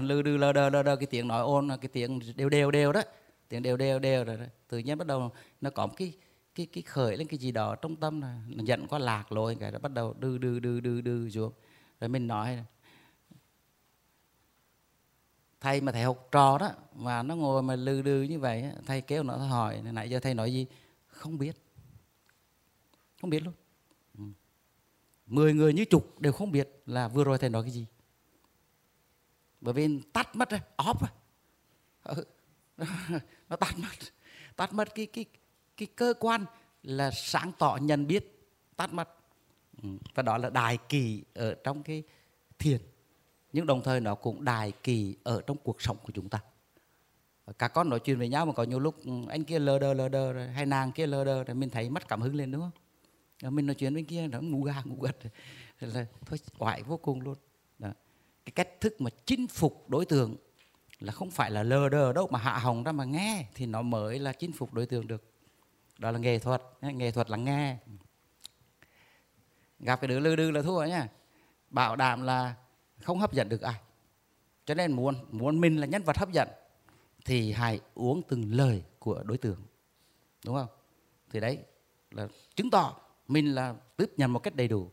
Lư đừ lơ đơ lơ đơ cái tiếng nói ôn, cái tiếng đều đều đều đó, tiếng đều đều đều rồi đó. tự nhiên bắt đầu nó có một cái cái cái khởi lên cái gì đó trong tâm là nó giận quá lạc lối cái đó, bắt đầu đừ đừ đừ đừ đừ xuống rồi mình nói, thầy mà thầy học trò đó, mà nó ngồi mà lư đư như vậy thầy kéo nó hỏi, nãy giờ thầy nói gì? Không biết. Không biết luôn. Ừ. Mười người như chục đều không biết là vừa rồi thầy nói cái gì. Bởi vì tắt mất rồi, off rồi ừ. nó tắt mất. Tắt mất cái cái cái cơ quan là sáng tỏ nhận biết, tắt mất. Ừ. và đó là đại kỳ ở trong cái thiền. Nhưng đồng thời nó cũng đại kỳ ở trong cuộc sống của chúng ta. Các con nói chuyện với nhau mà có nhiều lúc ừ, anh kia lơ đơ lơ đơ rồi, hay nàng kia lơ đơ rồi, mình thấy mất cảm hứng lên đúng không? Rồi mình nói chuyện bên kia, nó ngủ gà ngủ gật. Là thôi, oải vô cùng luôn. Đó. cái cách thức mà chinh phục đối tượng là không phải là lơ đơ đâu, mà hạ hồng ra mà nghe thì nó mới là chinh phục đối tượng được. Đó là nghệ thuật nghệ thuật là nghe gặp cái đứa lư đư là thua nhá bảo đảm là không hấp dẫn được ai. Cho nên muốn muốn mình là nhân vật hấp dẫn thì hãy uống từng lời của đối tượng. Đúng không? Thì đấy là chứng tỏ mình là tiếp nhận một cách đầy đủ.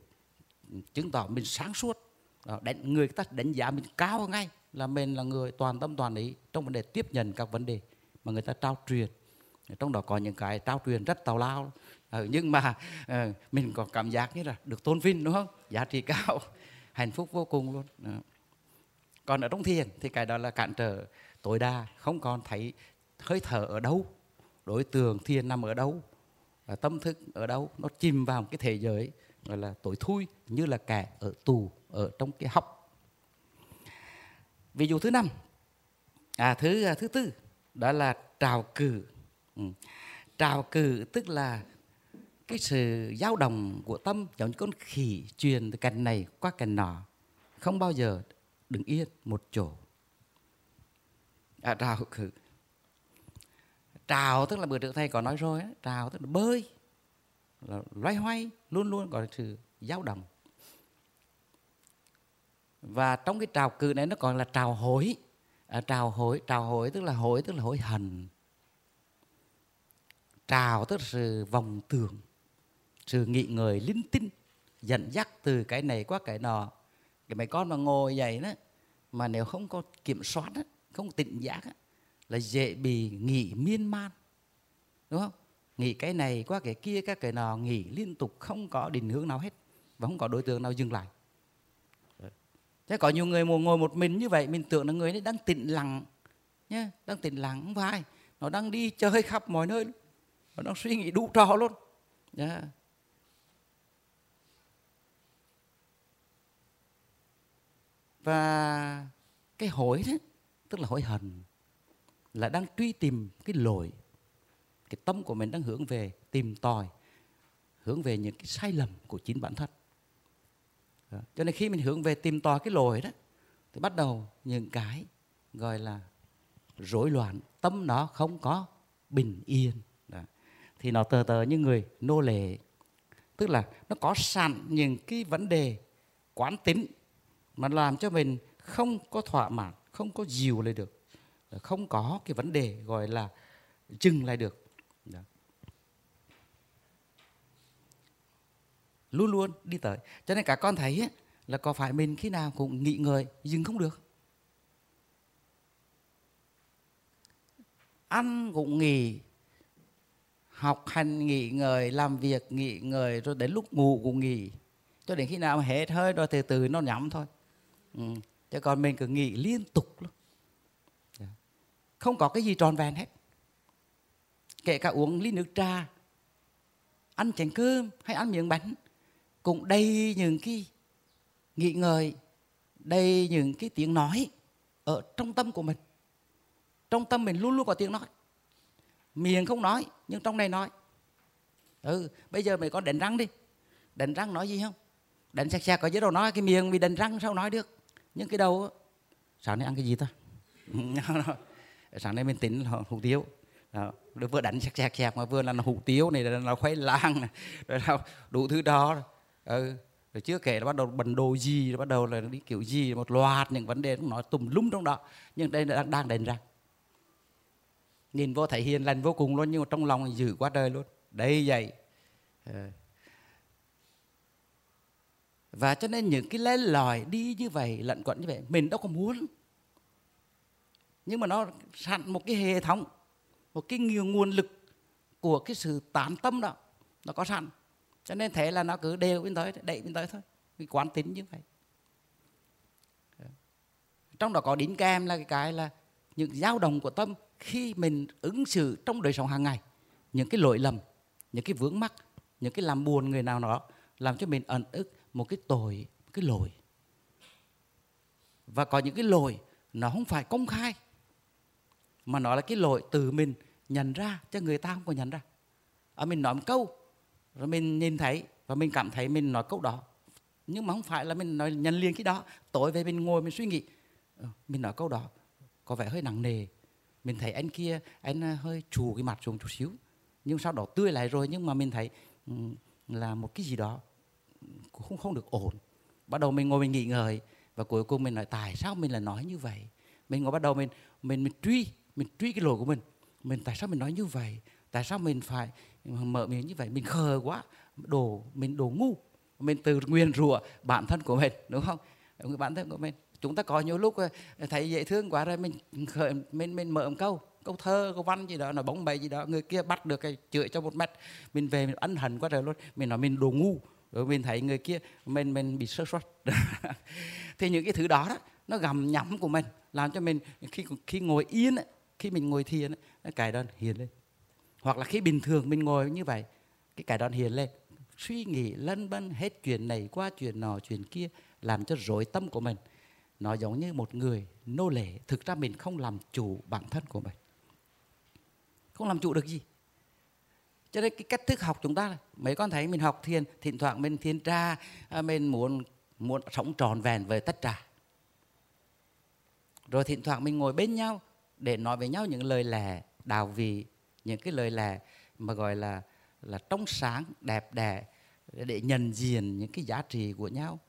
Chứng tỏ mình sáng suốt. Đó, đánh, người ta đánh giá mình cao ngay là mình là người toàn tâm toàn ý trong vấn đề tiếp nhận các vấn đề mà người ta trao truyền. Trong đó có những cái trao truyền rất tào lao ừ, nhưng mà uh, mình có cảm giác như là được tôn vinh đúng không? Giá trị cao hạnh phúc vô cùng luôn. Đó. còn ở trong thiền thì cái đó là cản trở tối đa không còn thấy hơi thở ở đâu đối tượng thiền nằm ở đâu tâm thức ở đâu nó chìm vào một cái thế giới gọi là tối thui như là kẻ ở tù ở trong cái hốc. Ví dụ thứ năm à thứ à, thứ tư đó là trào cử. Ừ. Trào cử tức là cái sự dao động của tâm giống như con khỉ truyền từ cành này qua cành nọ. Không bao giờ đứng yên một chỗ. À, trào cử trào tức là bữa trước thầy có nói rồi trào tức là bơi. Là loay hoay luôn luôn có sự dao động. Và trong cái trào cử này nó còn là trào hối. À, trào hối trào hối tức là hối tức là hối hận. Trào tức là sự vòng tưởng sự nghị người linh tinh dẫn dắt từ cái này qua cái nọ. Cái mấy con mà ngồi vậy đó mà nếu không có kiểm soát đó, không tỉnh giác á, là dễ bị nghỉ miên man đúng không? Nghỉ cái này qua cái kia các cái nọ nghỉ liên tục không có định hướng nào hết và không có đối tượng nào dừng lại. Thế có nhiều người ngồi một mình như vậy mình tưởng là người ấy đang tịnh lặng nhé đang tịnh lặng không phải nó đang đi chơi khắp mọi nơi nó đang suy nghĩ đủ trò luôn. Yeah. Và cái hối đó, tức là hối hận là đang truy tìm cái lỗi cái tâm của mình đang hướng về tìm tòi, hướng về những cái sai lầm của chính bản thân đó. cho nên khi mình hướng về tìm tòi cái lỗi đó, thì bắt đầu những cái gọi là rối loạn, tâm nó không có bình yên đó. thì nó tờ tờ như người nô lệ tức là nó có sẵn những cái vấn đề quán tính mà làm cho mình không có thỏa mãn không có dìu lại được không có cái vấn đề gọi là dừng lại được. Đó. luôn luôn đi tới. Cho nên cả con thấy ấy, là có phải mình khi nào cũng nghĩ ngợi dừng không được? Ăn cũng nghỉ học hành nghỉ ngơi làm việc nghỉ ngơi rồi đến lúc ngủ cũng nghỉ. Cho đến khi nào hết hơi rồi từ từ nó nhắm thôi ừ. chứ còn mình cứ nghỉ liên tục luôn dạ. không có cái gì tròn vẹn hết. Kể cả uống ly nước trà ăn chén cơm hay ăn miếng bánh cũng đầy những cái nghĩ ngợi đầy những cái tiếng nói ở trong tâm của mình. Trong tâm mình luôn luôn có tiếng nói. Miệng không nói nhưng trong này nói. Ừ bây giờ mày có đánh răng đi. Đánh răng nói gì không? Đánh sạc sạc ở dưới đầu nói cái miệng vì đánh răng sao nói được những cái đầu sáng nay ăn cái gì ta sáng nay mình tính là hủ tiếu đó. vừa đánh sạc sạc sạc mà vừa là hủ tiếu này là khoai lang này rồi là đủ thứ đó ừ. rồi chưa kể là bắt đầu bần đồ gì, rồi bắt đầu là đi kiểu gì, một loạt những vấn đề nói tùm lum trong đó nhưng đây đang đang đền ra nhìn vô thể hiền lành vô cùng luôn, nhưng mà trong lòng dữ quá trời luôn đây vậy ừ. Ờ, và cho nên những cái lên lòi đi như vậy lận quẩn như vậy, mình đâu có muốn. Nhưng mà nó sẵn một cái hệ thống, một cái nhiều nguồn lực của cái sự tán tâm đó, nó có sẵn. Cho nên thế là nó cứ đều bên tới đẩy bên tới thôi. Cái quán tính như vậy. Trong đó có đính kèm là cái cái là những dao động của tâm khi mình ứng xử trong đời sống hàng ngày, những cái lỗi lầm, những cái vướng mắc, những cái làm buồn người nào đó, làm cho mình ẩn ức một cái tội một cái lỗi. Và có những cái lỗi nó không phải công khai mà nó là cái lỗi từ mình nhận ra cho người ta không có nhận ra. À, mình nói một câu rồi mình nhìn thấy và mình cảm thấy mình nói câu đó. Nhưng mà không phải là mình nói nhận liền cái đó. Tối về mình ngồi mình suy nghĩ ờ, mình nói câu đó có vẻ hơi nặng nề. Mình thấy anh kia anh ờ, hơi trù cái mặt xuống chút xíu. Nhưng sau đó tươi lại rồi nhưng mà mình thấy ừ, là một cái gì đó không không được ổn. Bắt đầu mình ngồi mình nghĩ ngợi và cuối cùng mình nói, tại sao mình lại nói như vậy? Mình ngồi bắt đầu mình mình mình truy mình truy cái lỗi của mình. Mình, tại sao mình nói như vậy? Tại sao mình phải mở miệng như vậy? Mình khờ quá, đồ, mình đồ ngu. Mình từ nguyên rủa bản thân của mình đúng không? Bản thân của mình. Chúng ta có nhiều lúc ờ, thấy dễ thương quá rồi mình khởi mình mình mở một câu câu thơ, câu văn gì đó, nói bóng bày gì đó, người kia bắt được cái chửi cho một mét. Mình về mình ân hận quá trời luôn. Mình nói mình đồ ngu rồi mình thấy người kia mình mình bị sơ suất thì những cái thứ đó, đó nó gầm nhắm của mình làm cho mình khi khi ngồi yên khi mình ngồi thiền cái đó hiền lên. Hoặc là khi bình thường mình ngồi như vậy cái cái đó hiền lên. Suy nghĩ lân bân hết chuyện này qua chuyện nọ chuyện kia làm cho rối tâm của mình. Nó giống như một người nô lệ thực ra mình không làm chủ bản thân của mình. Không làm chủ được gì cho nên cái cách thức học chúng ta mấy con thấy mình học thiền, thỉnh thoảng mình thiền tra à, mình muốn muốn sống tròn vẹn về tất cả. Rồi thỉnh thoảng mình ngồi bên nhau để nói với nhau những lời lẽ đào vị, những cái lời lẽ mà gọi là là trong sáng, đẹp đẽ, để nhận diện những cái giá trị của nhau.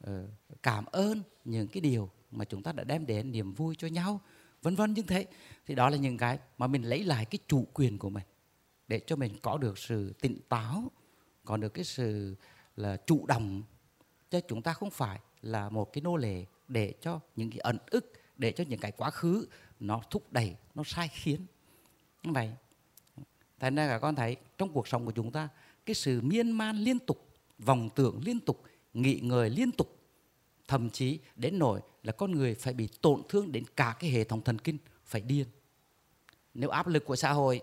Ờ, cảm ơn những cái điều mà chúng ta đã đem đến, niềm vui cho nhau, vân vân như thế. Thì đó là những cái mà mình lấy lại cái chủ quyền của mình để cho mình có được sự tỉnh táo, có được cái sự là chủ động. Cho chúng ta không phải là một cái nô lệ để cho những cái ẩn ức, để cho những cái quá khứ nó thúc đẩy, nó sai khiến. Như vậy, thành ra cả con thấy trong cuộc sống của chúng ta, cái sự miên man liên tục vòng tưởng liên tục nghị người liên tục, thậm chí đến nỗi là con người phải bị tổn thương đến cả cái hệ thống thần kinh phải điên. Nếu áp lực của xã hội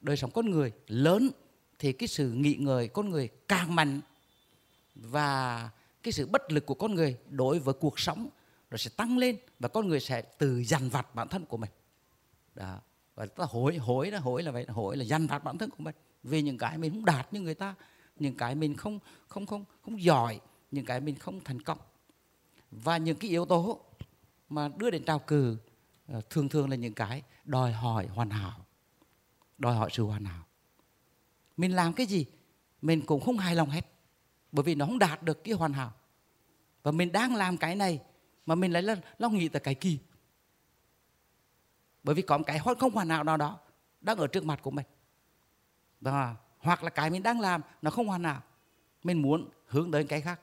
đời sống con người lớn thì cái sự nghị ngợi con người càng mạnh và cái sự bất lực của con người đối với cuộc sống nó sẽ tăng lên và con người sẽ từ dằn vặt bản thân của mình. Đó. Và ta hối hối là hối là vậy, hối là dằn vặt bản thân của mình. Vì những cái mình không đạt như người ta, những cái mình không không không không giỏi, những cái mình không thành công. Và những cái yếu tố mà đưa đến trào cử ờ, thường thường là những cái đòi hỏi hoàn hảo đòi hỏi sự hoàn hảo. Mình làm cái gì, mình cũng không hài lòng hết, bởi vì nó không đạt được cái hoàn hảo. Và mình đang làm cái này mà mình lại là, lo nghĩ tới cái kỳ. Bởi vì có một cái không hoàn hảo nào đó đang ở trước mặt của mình. Và, hoặc là cái mình đang làm nó không hoàn hảo, mình muốn hướng đến cái khác.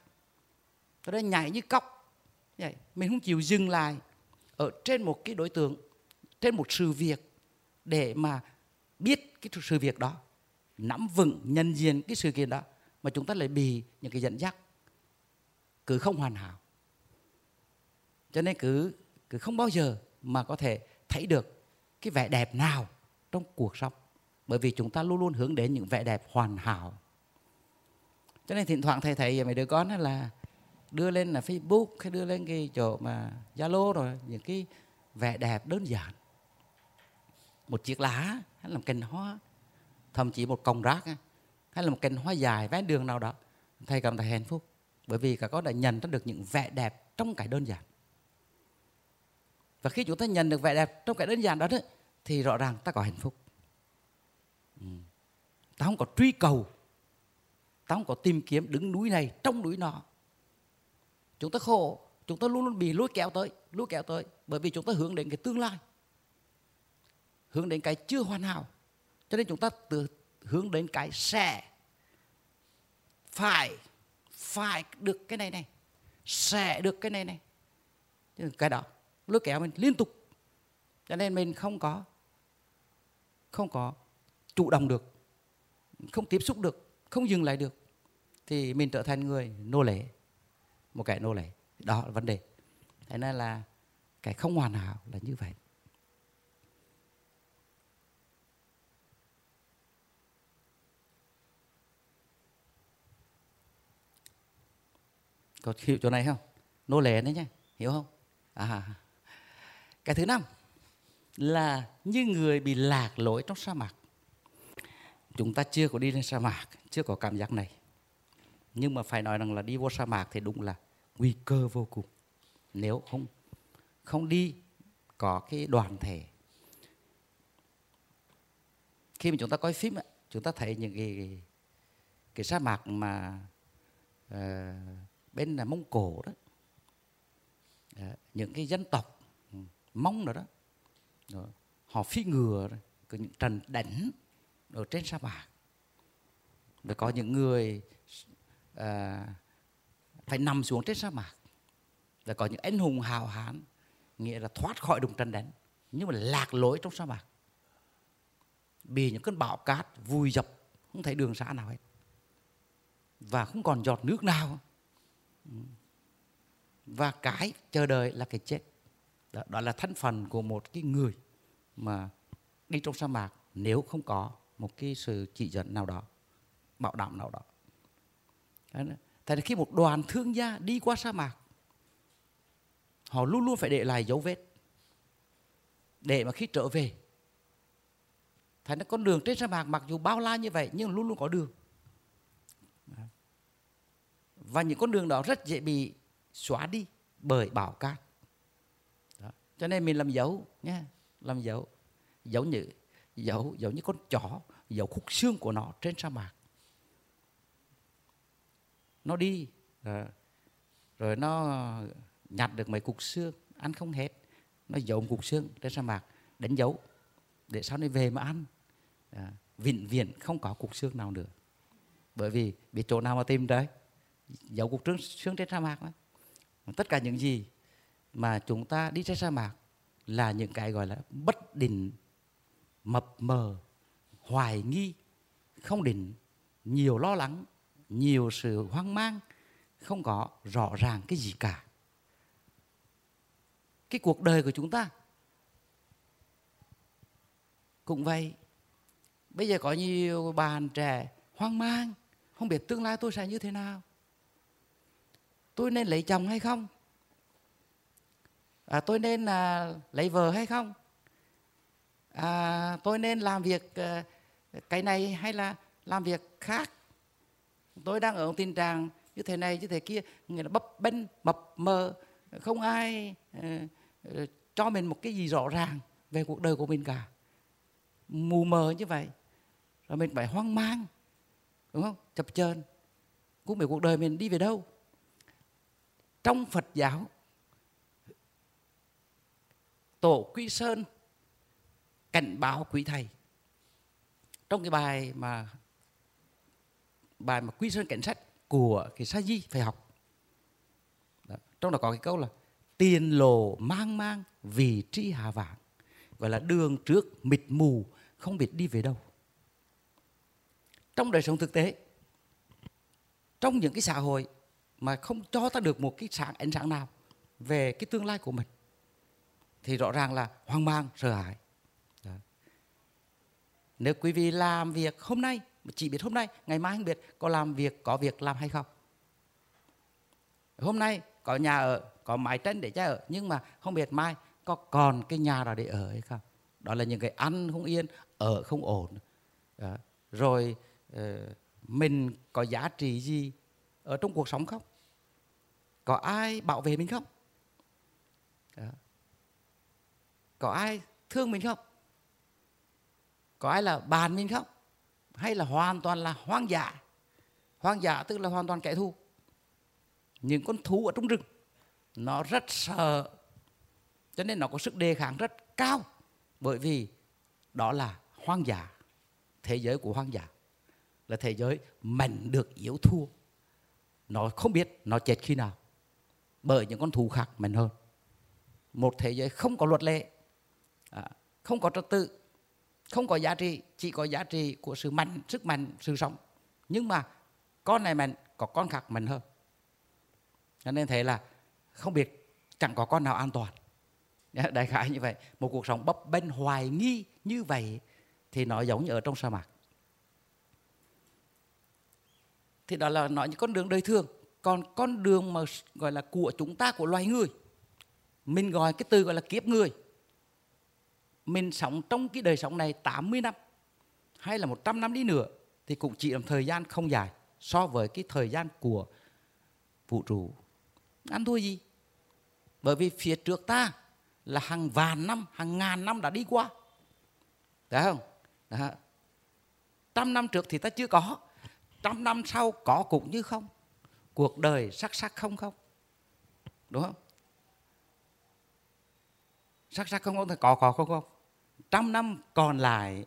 Cho nên nhảy như cóc vậy mình không chịu dừng lại ở trên một cái đối tượng, trên một sự việc để mà biết cái sự việc đó, nắm vững nhân diện cái sự kiện đó, mà chúng ta lại bị những cái dẫn dắt, cứ không hoàn hảo. Cho nên cứ cứ không bao giờ mà có thể thấy được cái vẻ đẹp nào trong cuộc sống, bởi vì chúng ta luôn luôn hướng đến những vẻ đẹp hoàn hảo. Cho nên thỉnh thoảng thầy thầy mấy đứa con là đưa lên là Facebook, hay đưa lên cái chỗ mà Zalo rồi, những cái vẻ đẹp đơn giản. Một chiếc lá hay là một cành hoa thậm chí một cọng rác hay là một cành hoa dài ven đường nào đó. Thầy cảm thấy hạnh phúc. Bởi vì các con đã nhận ra được những vẻ đẹp trong cái đơn giản. Và khi chúng ta nhận được vẻ đẹp trong cái đơn giản đó, thì rõ ràng ta có hạnh phúc. Ừ. ta không có truy cầu. Ta không có tìm kiếm đứng núi này trong núi nọ. Chúng ta khổ. Chúng ta luôn luôn bị lôi kéo tới lôi kéo tới. Bởi vì chúng ta hướng đến cái tương lai hướng đến cái chưa hoàn hảo. Cho nên chúng ta từ hướng đến cái sẽ phải phải được cái này này, sẽ được cái này này. Cái đó, lôi kéo mình liên tục. Cho nên mình không có không có chủ động được, không tiếp xúc được, không dừng lại được, thì mình trở thành người nô lệ. Một kẻ nô lệ, đó là vấn đề. Thế nên là cái không hoàn hảo là như vậy. Có hiểu chỗ này không? Nô lệ đấy nhé hiểu không? À cái thứ năm là như người bị lạc lối trong sa mạc. Chúng ta chưa có đi lên sa mạc chưa có cảm giác này. Nhưng mà phải nói rằng là đi vô sa mạc thì đúng là nguy cơ vô cùng. Nếu không không đi có cái đoàn thể. Khi mà chúng ta coi phim chúng ta thấy những cái cái sa mạc mà uh, bên là mông cổ đó. À, những cái dân tộc ừ, mông đó. Đó họ phi ngừa có những trận đánh ở trên sa mạc. Rồi có những người à, phải nằm xuống trên sa mạc. Và có những anh hùng hào hán nghĩa là thoát khỏi đụng trận đánh nhưng mà lạc lối trong sa mạc. Bị những cơn bão cát vùi dập không thấy đường xã nào hết. Và không còn giọt nước nào và cái chờ đợi là cái chết. Đó, đó là thân phần của một cái người mà đi trong sa mạc nếu không có một cái sự chỉ dẫn nào đó bảo đảm nào đó. Thế khi một đoàn thương gia đi qua sa mạc họ luôn luôn phải để lại dấu vết để mà khi trở về. Thành ra con đường trên sa mạc mặc dù bao la như vậy nhưng luôn luôn có đường và những con đường đó rất dễ bị xóa đi bởi bão cát. Đó. cho nên mình làm dấu nhé làm dấu dấu như dấu dấu như con chó dấu khúc xương của nó trên sa mạc. Nó đi. Rồi, rồi nó nhặt được mấy cục xương ăn không hết. Nó giấu một cục xương trên sa mạc đánh dấu để sau này về mà ăn. À, vĩnh viễn không có cục xương nào nữa. Bởi vì biết chỗ nào mà tìm đấy dấu cục trướng sướng trên sa mạc đó. tất cả những gì mà chúng ta đi trên sa mạc là những cái gọi là bất định, mập mờ, hoài nghi, không định, nhiều lo lắng, nhiều sự hoang mang, không có rõ ràng cái gì cả. Cái cuộc đời của chúng ta cũng vậy. Bây giờ có nhiều bạn trẻ hoang mang, không biết tương lai tôi sẽ như thế nào tôi nên lấy chồng hay không? À, tôi nên à, lấy vợ hay không? À, tôi nên làm việc à, cái này hay là làm việc khác? Tôi đang ở tình trạng như thế này như thế kia nghĩa là bấp bênh mập mờ không ai à, ờ, cho mình một cái gì rõ ràng về cuộc đời của mình cả. Mù mờ như vậy rồi mình phải hoang mang đúng không? Chập chờn. Cũng biết cuộc đời mình đi về đâu? Trong Phật giáo, tổ quy sơn cảnh báo quý thầy. Trong cái bài mà bài mà quy sơn cảnh sách của cái sa di phải học. Đó. trong đó có cái câu là, tiền lộ mang mang vì tri hạ vàng. Gọi là đường trước mịt mù, không biết đi về đâu. Trong đời sống thực tế, trong những cái xã hội mà không cho ta được một cái sáng, ánh sáng nào về cái tương lai của mình, thì rõ ràng là hoang mang, sợ hãi. Đó. nếu quý vị làm việc hôm nay chỉ biết hôm nay, ngày mai không biết có làm việc, có việc làm hay không. Hôm nay có nhà ở, có mái tranh để cha ở, nhưng mà không biết mai có còn cái nhà nào để ở hay không. Đó là những cái ăn không yên, ở không ổn. Đó. rồi ờ, mình có giá trị gì ở trong cuộc sống không? Có ai bảo vệ mình không? Đó. có ai thương mình không? Có ai là bàn mình không? Hay là hoàn toàn là hoang dã? Hoang dã tức là hoàn toàn kẻ thù. Những con thú ở trong rừng, nó rất sợ. Cho nên nó có sức đề kháng rất cao, bởi vì đó là hoang dã. Thế giới của hoang dã là thế giới mạnh được yếu thua. Nó không biết nó chết khi nào bởi những con thú khác mạnh hơn. Một thế giới không có luật lệ à, không có trật tự, không có giá trị, chỉ có giá trị của sự mạnh, sức mạnh, sự sống. Nhưng mà con này mạnh, có con khác mạnh hơn. Cho nên thế là không biết, chẳng có con nào an toàn. Đại khái như vậy. Một cuộc sống bấp bênh, hoài nghi như vậy thì nó giống như ở trong sa mạc. Thì đó là nói những con đường đời thường còn con đường mà gọi là của chúng ta, của loài người, mình gọi cái từ gọi là kiếp người. Mình sống trong cái đời sống này 80 năm, hay là 100 năm đi nữa, thì cũng chỉ là thời gian không dài so với cái thời gian của vũ trụ. Ăn thua gì? Bởi vì phía trước ta là hàng vạn năm, hàng ngàn năm đã đi qua. Thấy không? Đó. trăm năm trước thì ta chưa có, trăm năm sau có cũng như không cuộc đời sắc sắc không không? Đúng không? Sắc sắc không không thì có có không không? Trăm năm còn lại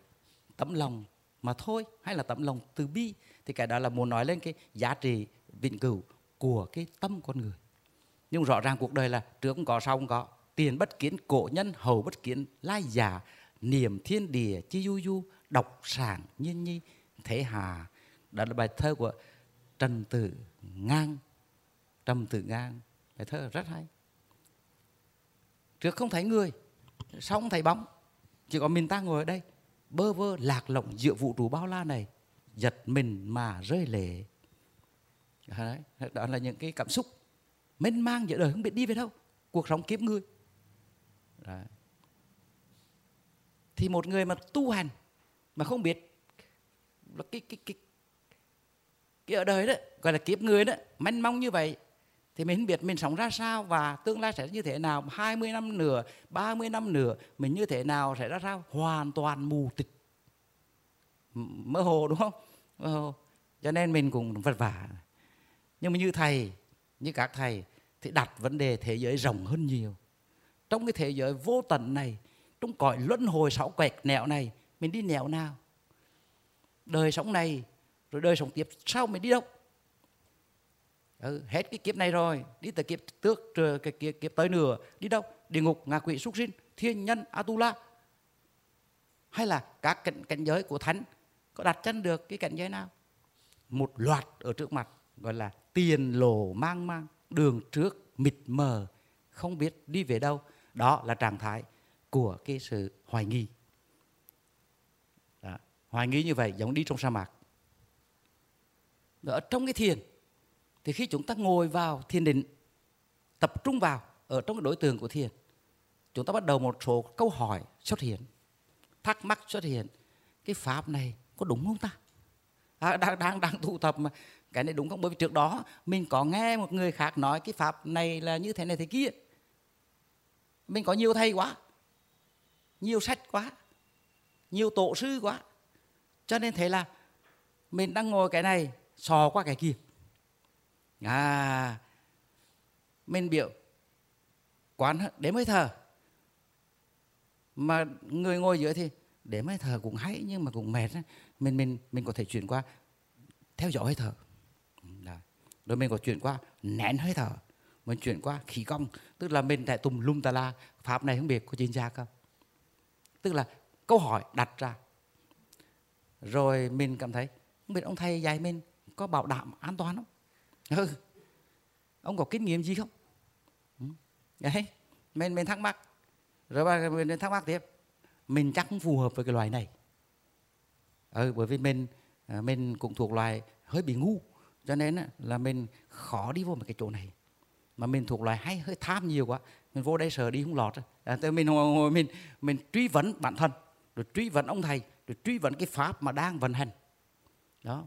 tấm lòng mà thôi, hay là tấm lòng từ bi? Thì cái đó là muốn nói lên cái giá trị vĩnh cửu của cái tâm con người. Nhưng rõ ràng cuộc đời là trước cũng có, sau cũng có. Tiền bất kiến, cổ nhân, hầu bất kiến, lai giả niềm thiên địa, chi du du độc sản nhiên nhi, thế hà. Đó là bài thơ của trần tử ngang. Trầm tử ngang. Bài thơ rất hay. Trước không thấy người sau không thấy bóng. Chỉ có mình ta ngồi ở đây. Bơ vơ lạc lộng giữa vũ trụ bao la này. Giật mình mà rơi lệ. À, đấy, đó là những cái cảm xúc mênh mang giữa đời không biết đi về đâu. Cuộc sống kiếp người. Đấy. thì một người mà tu hành mà không biết là cái cái cái cái ở đời đó, gọi là kiếp người đó, mênh mông như vậy, thì mình không biết mình sống ra sao và tương lai sẽ như thế nào. 20 năm nữa 30 năm nữa, mình như thế nào sẽ ra sao? Hoàn toàn mù tịch. Mơ hồ, đúng không? Mơ hồ. Cho nên mình cũng vất vả. Nhưng mà như thầy, như các thầy, thì đặt vấn đề thế giới rộng hơn nhiều. Trong cái thế giới vô tận này, trong cõi luân hồi sáu quẹt nẻo này, mình đi nẻo nào? Đời sống này rồi đời sống tiếp sau mình đi đâu. Ừ, hết cái kiếp này rồi đi tới kiếp trước cái kiếp, kiếp tới nữa đi đâu? Địa ngục ngạ quỷ súc sinh thiên nhân atula. Hay là các cảnh, cảnh giới của thánh có đặt chân được cái cảnh giới nào? Một loạt ở trước mặt gọi là tiền lộ mang mang đường trước mịt mờ không biết đi về đâu. Đó là trạng thái của cái sự hoài nghi. Đó. hoài nghi như vậy giống đi trong sa mạc ở trong cái thiền thì khi chúng ta ngồi vào thiền định tập trung vào ở trong cái đối tượng của thiền chúng ta bắt đầu một số câu hỏi xuất hiện thắc mắc xuất hiện. Cái pháp này có đúng không ta? À, đang đang đang tụ tập mà. Cái này đúng không? Bởi vì trước đó mình có nghe một người khác nói cái pháp này là như thế này thế kia. Mình có nhiều thầy quá nhiều sách quá nhiều tổ sư quá. Cho nên thế là mình đang ngồi cái này so qua cái kia. À mình biểu, quán để mới thờ. Mà người ngồi giữa thì, để mới thờ cũng hay, nhưng mà cũng mệt mình mình mình có thể chuyển qua, theo dõi hơi thở. Đó. rồi mình có chuyển qua, nén hơi thở. Mình chuyển qua khí công tức là mình tại tùm lum tà la, pháp này không biết có chuyên gia không? Tức là câu hỏi đặt ra. Rồi mình cảm thấy, không biết ông thầy dạy mình có bảo đảm an toàn không? Ừ. ông có kinh nghiệm gì không? Đấy mình mình thắc mắc. Rồi mình thắc mắc tiếp. Mình chắc không phù hợp với cái loài này. Ừ, bởi vì mình à, mình cũng thuộc loài hơi bị ngu. Cho nên là mình khó đi vô một cái chỗ này. Mà mình thuộc loài hay hơi tham nhiều quá. Mình vô đây sợ đi không lọt à, tới mình ngồi mình mình truy vấn bản thân rồi truy vấn ông thầy rồi truy vấn cái pháp mà đang vận hành. Đó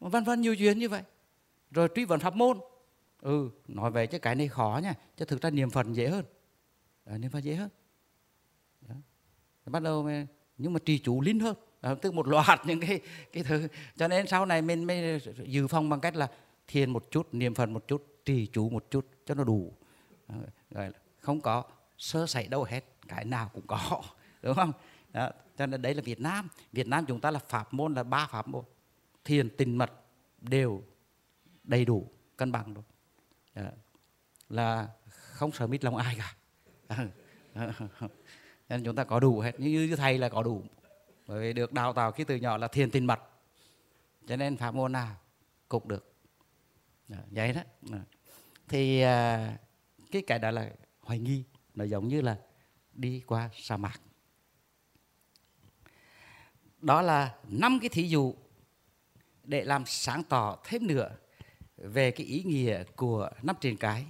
vân vân nhiều chuyện như vậy. Rồi truy vấn pháp môn. Ừ nói về chứ cái này khó nha chứ thực ra niệm phật dễ hơn. À, niệm phật dễ hơn. Đó. bắt đầu mà, nhưng mà trì chủ linh hơn. À, tức một loạt những cái cái thứ. Cho nên sau này mình mới dự phòng bằng cách là thiền một chút niệm phật một chút trì chủ một chút cho nó đủ. À, không có sơ sẩy đâu hết cái nào cũng có. Đúng không? Đó. cho nên đấy là Việt Nam. Việt Nam chúng ta là pháp môn là ba pháp môn thiền tình mật đều đầy đủ cân bằng rồi à, dạ, là không sợ mít lòng ai cả. Nên chúng ta có đủ hết. Như, như thầy là có đủ. Bởi vì được đào tạo khi từ nhỏ là thiền tình mật. Cho nên pháp môn nào cũng được. À, vậy đó. Dạ. Thì à, cái cái đó là hoài nghi. Nó giống như là đi qua sa mạc. Đó là năm cái thí dụ để làm sáng tỏ thêm nữa về cái ý nghĩa của năm truyền cái.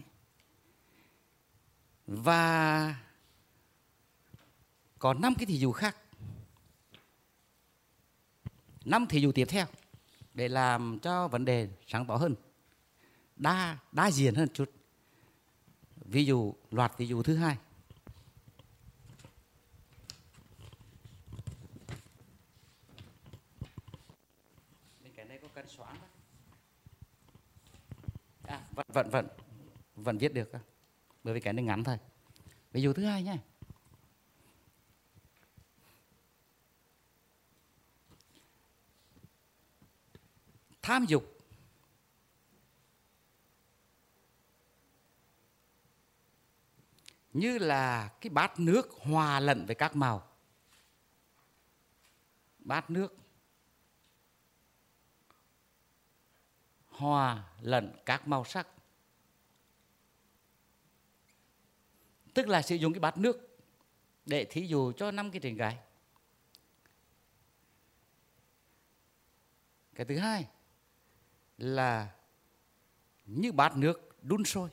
Và còn năm cái thí dụ khác. Năm thí dụ tiếp theo để làm cho vấn đề sáng tỏ hơn, đa đa diện hơn chút. Ví dụ, loạt ví dụ thứ hai cái này có cần xóa à vẫn vẫn vẫn vẫn viết được bởi vì cái này ngắn thôi. Ví dụ thứ hai nhé tham dục. Như là cái bát nước hòa lẫn với các màu. Bát nước hòa lẫn các màu sắc. Tức là sử dụng cái bát nước để thí dụ cho năm cái trình gái. Cái thứ hai là như bát nước đun sôi.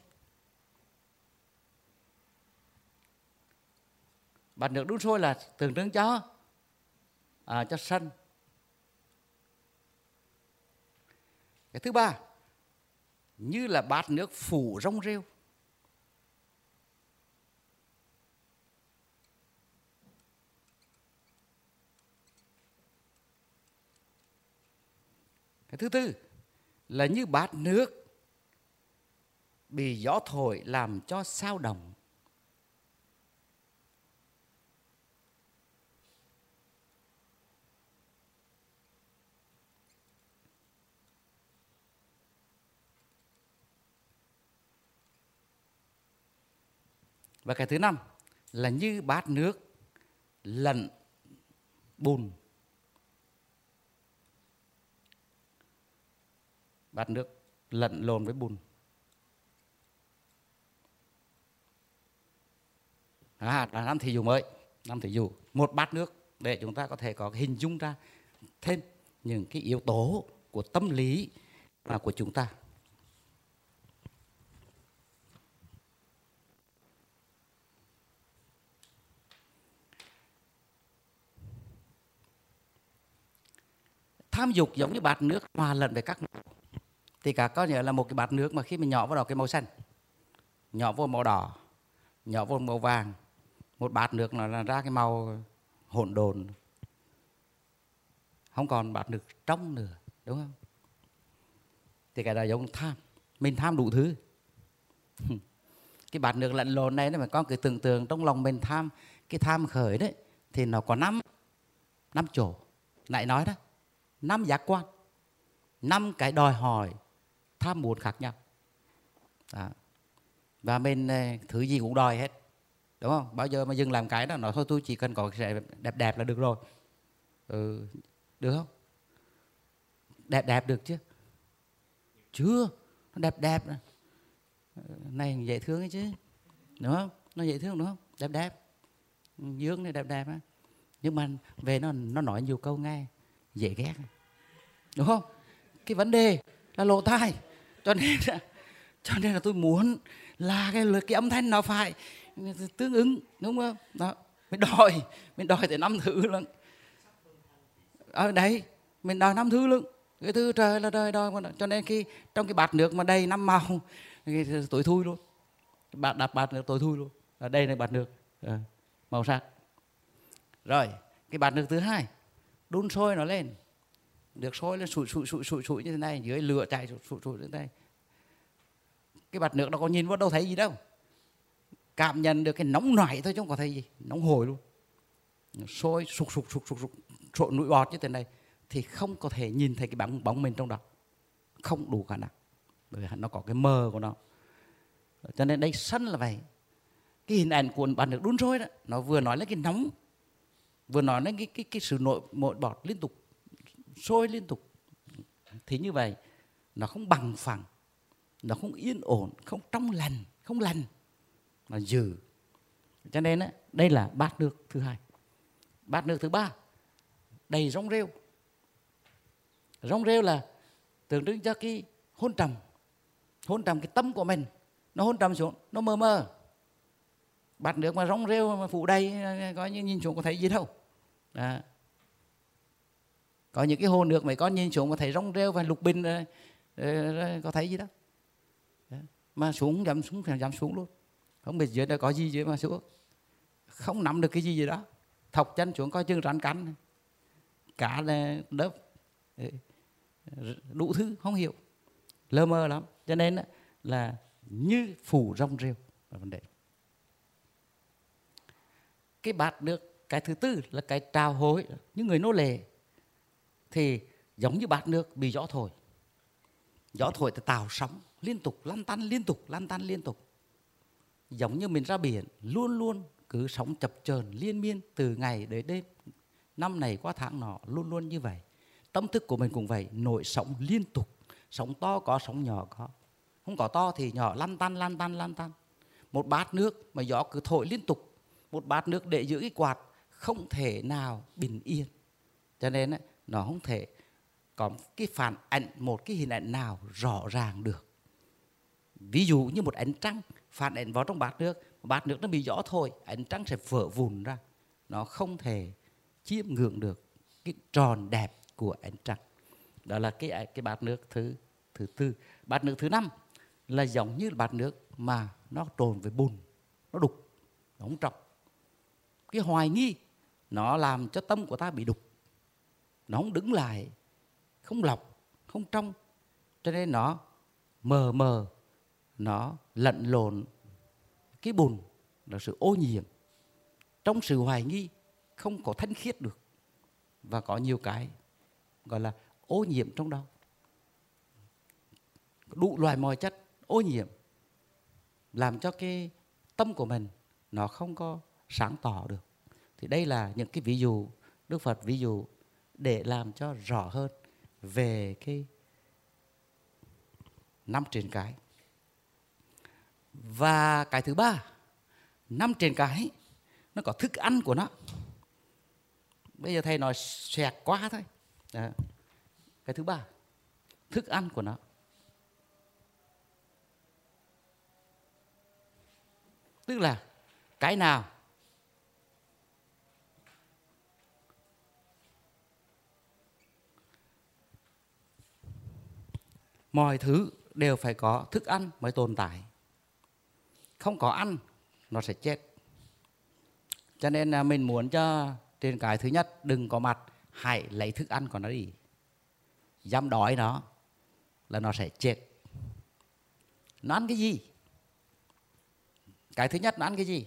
Bát nước đun sôi là tượng trưng cho à, cho sân. Cái thứ ba, như là bát nước phủ rong rêu. Cái thứ tư là như bát nước bị gió thổi làm cho sao động. Và cái thứ năm là như bát nước lẫn bùn. Bát nước lẫn lộn với bùn. À là năm thí dụ mới. Năm thí dụ, một bát nước để chúng ta có thể có hình dung ra thêm những cái yếu tố của tâm lý và của chúng ta. Tham dục giống như bát nước hòa lẫn với các màu thì cả có nghĩa là một cái bát nước mà khi mình nhỏ vào đó cái màu xanh, nhỏ vô màu đỏ, nhỏ vô màu vàng, một bát nước nó là ra cái màu hỗn độn. Không còn bát nước trong nữa, đúng không? Thì cái đó giống tham, mình tham đủ thứ. Cái bát nước lẫn lộn này mà con cứ tưởng tượng trong lòng mình tham, cái tham khởi đấy, thì nó có năm năm chỗ. Lại nói đó năm giác quan. Năm cái đòi hỏi tham muốn khác nhau. Đó. và mình ờ, thứ gì cũng đòi hết. Đúng không? Bao giờ mà dừng làm cái đó nói thôi tôi chỉ cần có cái đẹp đẹp là được rồi. Ừ, được không? Đẹp đẹp được chứ? Chưa. Nó đẹp đẹp ờ, này dễ thương ấy chứ. Đúng không? Nó dễ thương đúng không? Đẹp đẹp. Dương này đẹp đẹp á. Nhưng mà về nó nó nói nhiều câu nghe dễ ghét. Đúng không? Cái vấn đề là lộ tai. Cho nên là, cho nên là tôi muốn là cái cái âm thanh nó phải tương ứng đúng không? Đó mình đòi mình đòi tới năm thứ luôn. Ở đấy mình đòi năm thứ luôn. Cái thứ trời là trời đòi cho nên khi trong cái bát nước mà đầy năm màu tối thui luôn. Bạt đạp bát nước tối thui luôn. Ở đây là bát nước à, màu sắc. Rồi cái bát nước thứ hai đun sôi nó lên. Được sôi lên sụi sụi sụi sụi sụi như thế này, dưới lửa chạy sụi sụi sụi như thế này. Cái bát nước nó có nhìn vào đâu thấy gì đâu. Cảm nhận được cái nóng nảy thôi chứ không có thấy gì. Nóng hổi luôn. Sôi, sục sục sục sục sục, trộn núi bọt như thế này thì không có thể nhìn thấy cái bóng bóng mình trong đó. Không đủ khả năng. Bởi nó có cái mờ của nó. Cho nên đây sân là vậy. Cái hình ảnh của bạn được đun sôi đó, nó vừa nói là cái nóng vừa nói đến cái cái cái sự nội nội bọt liên tục sôi liên tục. Thì như vậy nó không bằng phẳng nó không yên ổn không trong lành không lành mà dừ cho nên á, đây là bát nước thứ hai. Bát nước thứ ba đầy rong rêu. Rong rêu là tượng trưng cho cái hôn trầm hôn trầm cái tâm của mình nó hôn trầm xuống nó mơ mơ bát nước mà rong rêu mà phủ đầy coi như nhìn xuống có thấy gì đâu. À. có những cái hồ nước mấy con nhìn xuống có thấy rong rêu và lục bình rồi, rồi, rồi, có thấy gì đâu. À. mà xuống dám xuống dám xuống luôn. Không biết dưới đây có gì dưới mà xuống. Không nắm được cái gì gì đó. Thọc chân xuống coi chừng rắn cắn. Cả là đớp ừ, đủ thứ không hiểu. Lơ mơ lắm. Cho nên là như phủ rong rêu là vấn đề cái bát nước, cái thứ tư là cái trào hối, những người nô lệ, thì giống như bát nước bị gió thổi. Gió thổi thì tạo sóng liên tục, lăn tăn liên tục, lăn tăn liên tục. Giống như mình ra biển, luôn luôn cứ sóng chập chờn liên miên từ ngày đến đêm. Năm này qua tháng nọ, luôn luôn như vậy. Tâm thức của mình cũng vậy, nổi sóng liên tục. Sóng to có, sóng nhỏ có. Không có to thì nhỏ, lăn tăn lăn tăn lăn tăn. Một bát nước mà gió cứ thổi liên tục một bát nước để giữ cái quạt không thể nào bình yên. Cho nên nó không thể có cái phản ảnh, một cái hình ảnh nào rõ ràng được. Ví dụ như một ánh trăng phản ảnh vào trong bát nước bát nước nó bị gió thôi ánh trăng sẽ vỡ vụn ra. Nó không thể chiêm ngưỡng được cái tròn đẹp của ánh trăng. Đó là cái cái bát nước thứ thứ tư. Bát nước thứ năm là giống như bát nước mà nó trồn với bùn, nó đục, nó không trọng cái hoài nghi, nó làm cho tâm của ta bị đục. Nó không đứng lại, không lọc, không trong. Cho nên nó mờ mờ, nó lẫn lộn cái bùn, là sự ô nhiễm. Trong sự hoài nghi, không có thanh khiết được và có nhiều cái gọi là ô nhiễm trong đó. Đủ loại mọi chất ô nhiễm làm cho cái tâm của mình nó không có sáng tỏ được. Thì đây là những cái ví dụ, đức phật ví dụ để làm cho rõ hơn về cái năm trên cái. Và cái thứ ba, năm trên cái, nó có thức ăn của nó. Bây giờ thầy nói xẹt quá thôi. Đó. cái thứ ba, thức ăn của nó. Tức là cái nào mọi thứ đều phải có thức ăn mới tồn tại. Không có ăn, nó sẽ chết. Cho nên là mình muốn cho trên cái thứ nhất, đừng có mặt, hãy lấy thức ăn của nó đi. Dám đói nó là nó sẽ chết. Nó ăn cái gì? Cái thứ nhất, nó ăn cái gì?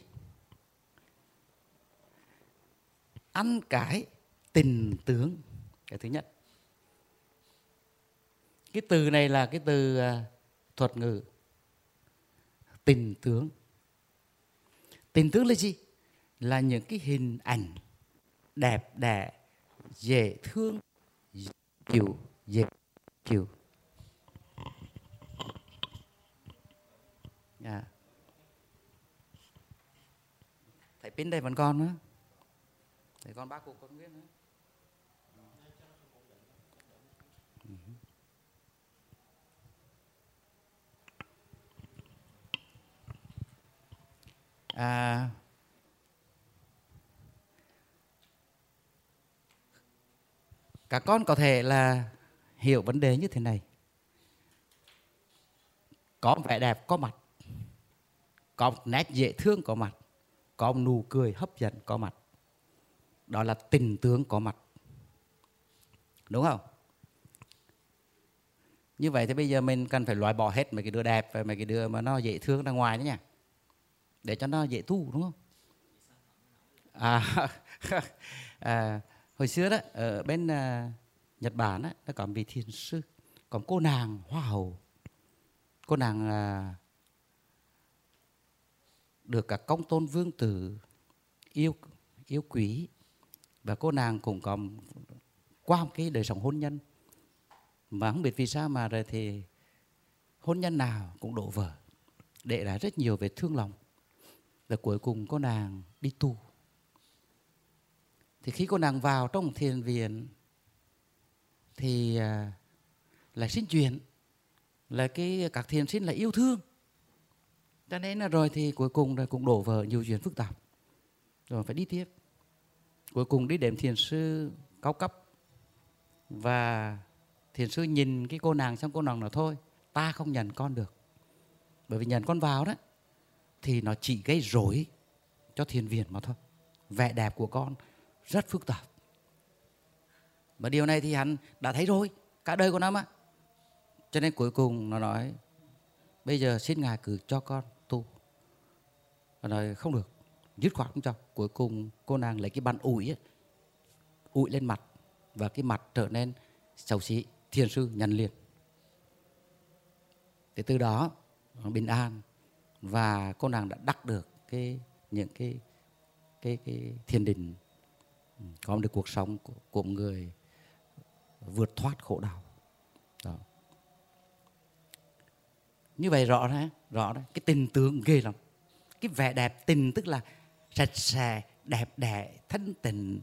Ăn cái tình tướng. Cái thứ nhất cái từ này là cái từ à, thuật ngữ. Tình tướng. Tình tướng là gì? Là những cái hình ảnh đẹp đẽ, dễ thương dễ chịu dễ chịu à. Dạ. thầy pin đây vẫn còn nữa. Thầy con bác cô con nguyên nữa. À, các con có thể là hiểu vấn đề như thế này. Có vẻ đẹp có mặt. Có một nét dễ thương có mặt. Có một nụ cười hấp dẫn có mặt. Đó là tình tướng có mặt. Đúng không? Như vậy thì bây giờ mình cần phải loại bỏ hết mấy cái đứa đẹp và mấy cái đứa mà nó dễ thương ra ngoài đấy nha để cho nó dễ tu đúng không? À, à hồi xưa đó ở bên à, Nhật Bản đó, nó có vị thiền sư còn cô nàng hoa hậu. Cô nàng à, được cả công tôn vương tử yêu yêu quý. Và cô nàng cũng có qua một cái đời sống hôn nhân. Mà không biết vì sao mà rồi thì hôn nhân nào cũng đổ vỡ để lại rất nhiều về thương lòng và cuối cùng cô nàng đi tu thì khi cô nàng vào trong thiền viện, thì à, lại xin chuyện là cái các thiền sinh là yêu thương. Cho nên là rồi thì cuối cùng là cũng đổ vỡ nhiều chuyện phức tạp. Rồi phải đi tiếp. Cuối cùng đi đến thiền sư cao cấp. Và thiền sư nhìn cái cô nàng, xong cô nàng nói, thôi, ta không nhận con được. Bởi vì nhận con vào đó thì nó chỉ gây rối cho thiền viện mà thôi. Vẻ đẹp của con rất phức tạp. Và điều này thì hắn đã thấy rồi cả đời của nó mà. Cho nên cuối cùng nó nói bây giờ xin ngài cứ cho con tu. Nó nói không được dứt khoát không cho. Cuối cùng cô nàng lấy cái bàn ủi ấy, ủi lên mặt và cái mặt trở nên xấu xí thiền sư nhận liền. Thì từ đó bình an và cô nàng đã đắc được cái những cái cái cái thiền định ừ, có được cuộc sống của, của người vượt thoát khổ đau. Đó. như vậy rõ đấy rõ đấy cái tình tướng ghê lắm. Cái vẻ đẹp tình tức là sạch sẽ đẹp đẽ thân tình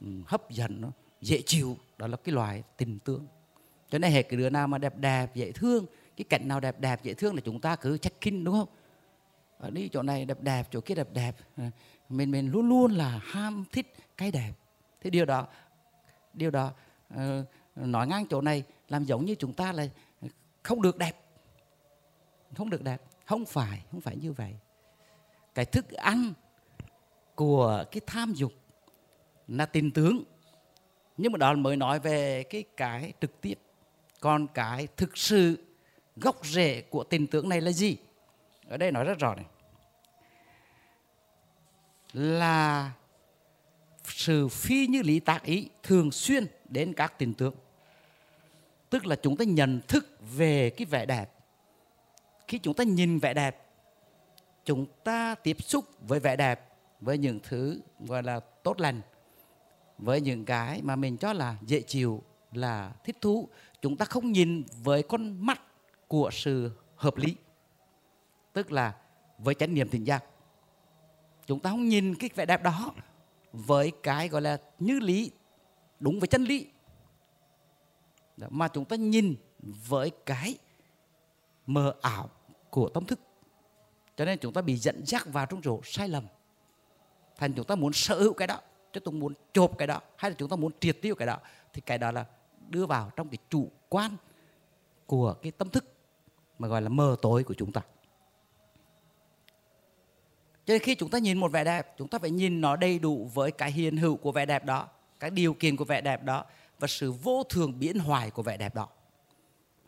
ừ, hấp dẫn nó dễ chịu. Đó là cái loài tình tướng. Cho nên hệ cái đứa nào mà đẹp đẹp dễ thương cái cảnh nào đẹp đẹp dễ thương là chúng ta cứ check in, đúng không? Ở đi chỗ này đẹp đẹp, chỗ kia đẹp đẹp. À, mình mình luôn luôn là ham thích cái đẹp. Thế điều đó điều đó ờ, nói ngang chỗ này làm giống như chúng ta là không được đẹp. Không được đẹp. Không phải không phải như vậy. Cái thức ăn của cái tham dục là tình tướng. Nhưng mà đó mới nói về cái cái trực tiếp. Còn cái thực sự gốc rễ của tình tướng này là gì? Ở đây nói rất rõ này. Là sự phi như lý tác ý thường xuyên đến các tình tướng. Tức là chúng ta nhận thức về cái vẻ đẹp. Khi chúng ta nhìn vẻ đẹp, chúng ta tiếp xúc với vẻ đẹp, với những thứ gọi là tốt lành, với những cái mà mình cho là dễ chịu, là thích thú. Chúng ta không nhìn với con mắt của sự hợp lý, tức là với chánh niệm tỉnh giác. Chúng ta không nhìn cái vẻ đẹp đó với cái gọi là như lý, đúng với chân lý. Mà chúng ta nhìn với cái mờ ảo của tâm thức. Cho nên chúng ta bị dẫn dắt vào trong chỗ sai lầm. Thành chúng ta muốn sở hữu cái đó, chứ chúng muốn chộp cái đó, hay là chúng ta muốn triệt tiêu cái đó, thì cái đó là đưa vào trong cái chủ quan của cái tâm thức mà gọi là mờ tối của chúng ta. Cho nên khi chúng ta nhìn một vẻ đẹp chúng ta phải nhìn nó đầy đủ với cái hiện hữu của vẻ đẹp đó các điều kiện của vẻ đẹp đó và sự vô thường biến hoài của vẻ đẹp đó.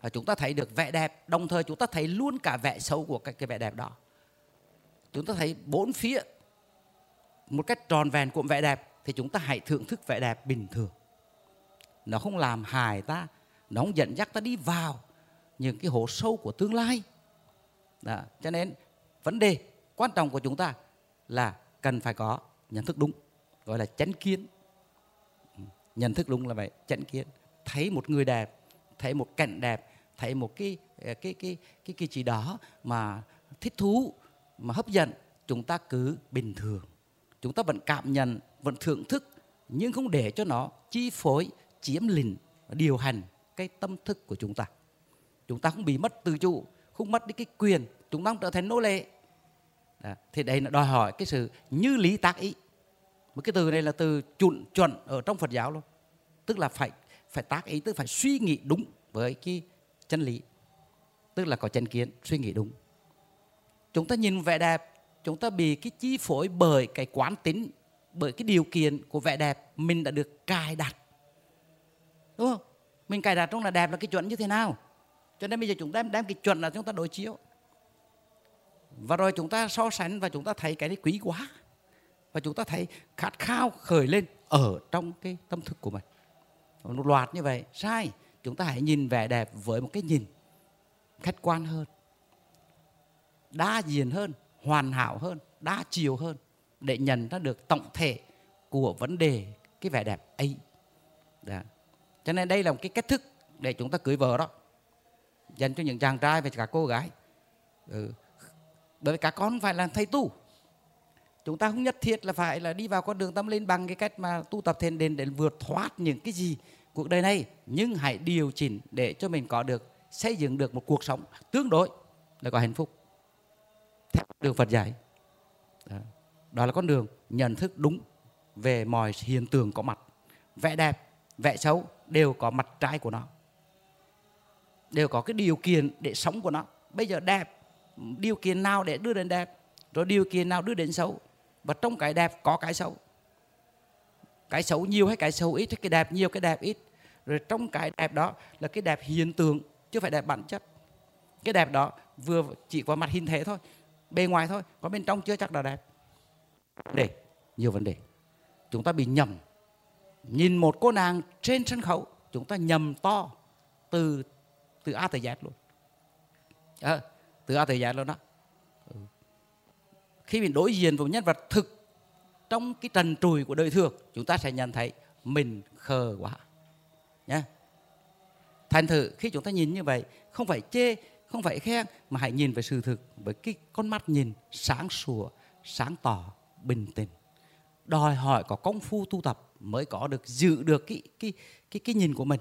Và chúng ta thấy được vẻ đẹp đồng thời chúng ta thấy luôn cả vẻ xấu của cái, cái vẻ đẹp đó. Chúng ta thấy bốn phía một cách tròn vẹn của vẻ đẹp thì chúng ta hãy thưởng thức vẻ đẹp bình thường. Nó không làm hại ta nó không dẫn dắt ta đi vào những cái hố sâu của tương lai. Đó. cho nên vấn đề quan trọng của chúng ta là cần phải có nhận thức đúng gọi là chánh kiến. Ừ, nhận thức đúng là vậy chánh kiến. Thấy một người đẹp thấy một cảnh đẹp thấy một cái cái cái cái cái, cái gì đó mà thích thú mà hấp dẫn chúng ta cứ bình thường. Chúng ta vẫn cảm nhận vẫn thưởng thức nhưng không để cho nó chi phối chiếm lĩnh điều hành cái tâm thức của chúng ta chúng ta không bị mất tự chủ, không mất đi cái quyền, chúng ta không trở thành nô lệ. Đó. thì đây là đòi hỏi cái sự như lý tác ý. Một cái từ này là từ chuẩn chuẩn ở trong Phật giáo luôn. Tức là phải phải tác ý, tức phải suy nghĩ đúng với cái chân lý. Tức là có chân kiến, suy nghĩ đúng. Chúng ta nhìn vẻ đẹp, chúng ta bị cái chi phối bởi cái quán tính, bởi cái điều kiện của vẻ đẹp mình đã được cài đặt. Đúng không? Mình cài đặt trong là đẹp là cái chuẩn như thế nào? Cho nên bây giờ chúng ta đem cái chuẩn là chúng ta đối chiếu. Và rồi chúng ta so sánh và chúng ta thấy cái đấy quý quá. Và chúng ta thấy khát khao khởi lên ở trong cái tâm thức của mình. Một loạt như vậy, sai. Chúng ta hãy nhìn vẻ đẹp với một cái nhìn khách quan hơn, đa diện hơn, hoàn hảo hơn, đa chiều hơn để nhận ra được tổng thể của vấn đề cái vẻ đẹp ấy. Đó. cho nên đây là một cái cách thức để chúng ta cưới vợ đó dành cho những chàng trai và cả cô gái. Ừ. bởi vì các con phải là thầy tu. Chúng ta không nhất thiết là phải là đi vào con đường tâm linh bằng cái cách mà tu tập thiền định để vượt thoát những cái gì cuộc đời này. Nhưng hãy điều chỉnh để cho mình có được, xây dựng được một cuộc sống tương đối là có hạnh phúc. Theo đường Phật dạy. Đó. đó là con đường nhận thức đúng về mọi hiện tượng có mặt. Vẻ đẹp, vẻ xấu đều có mặt trái của nó đều có cái điều kiện để sống của nó. Bây giờ đẹp, điều kiện nào để đưa đến đẹp? Rồi điều kiện nào đưa đến xấu? Và trong cái đẹp có cái xấu. Cái xấu nhiều hay cái xấu ít? Cái đẹp nhiều, cái đẹp ít? Rồi trong cái đẹp đó là cái đẹp hiện tượng, chứ phải đẹp bản chất. Cái đẹp đó vừa chỉ qua mặt hình thể thôi, bề ngoài thôi, còn bên trong chưa chắc là đẹp. Để nhiều vấn đề. Chúng ta bị nhầm. Nhìn một cô nàng trên sân khấu, chúng ta nhầm to từ từ A tới Z luôn. À, từ A tới Z luôn đó. Ừ. khi mình đối diện với nhân vật thực trong cái trần trùi của đời thường chúng ta sẽ nhận thấy mình khờ quá. Nhé thành thử khi chúng ta nhìn như vậy không phải chê không phải khen mà hãy nhìn về sự thực với cái con mắt nhìn sáng sủa sáng tỏ bình tĩnh. Đòi hỏi có công phu tu tập mới có được giữ được cái cái cái cái nhìn của mình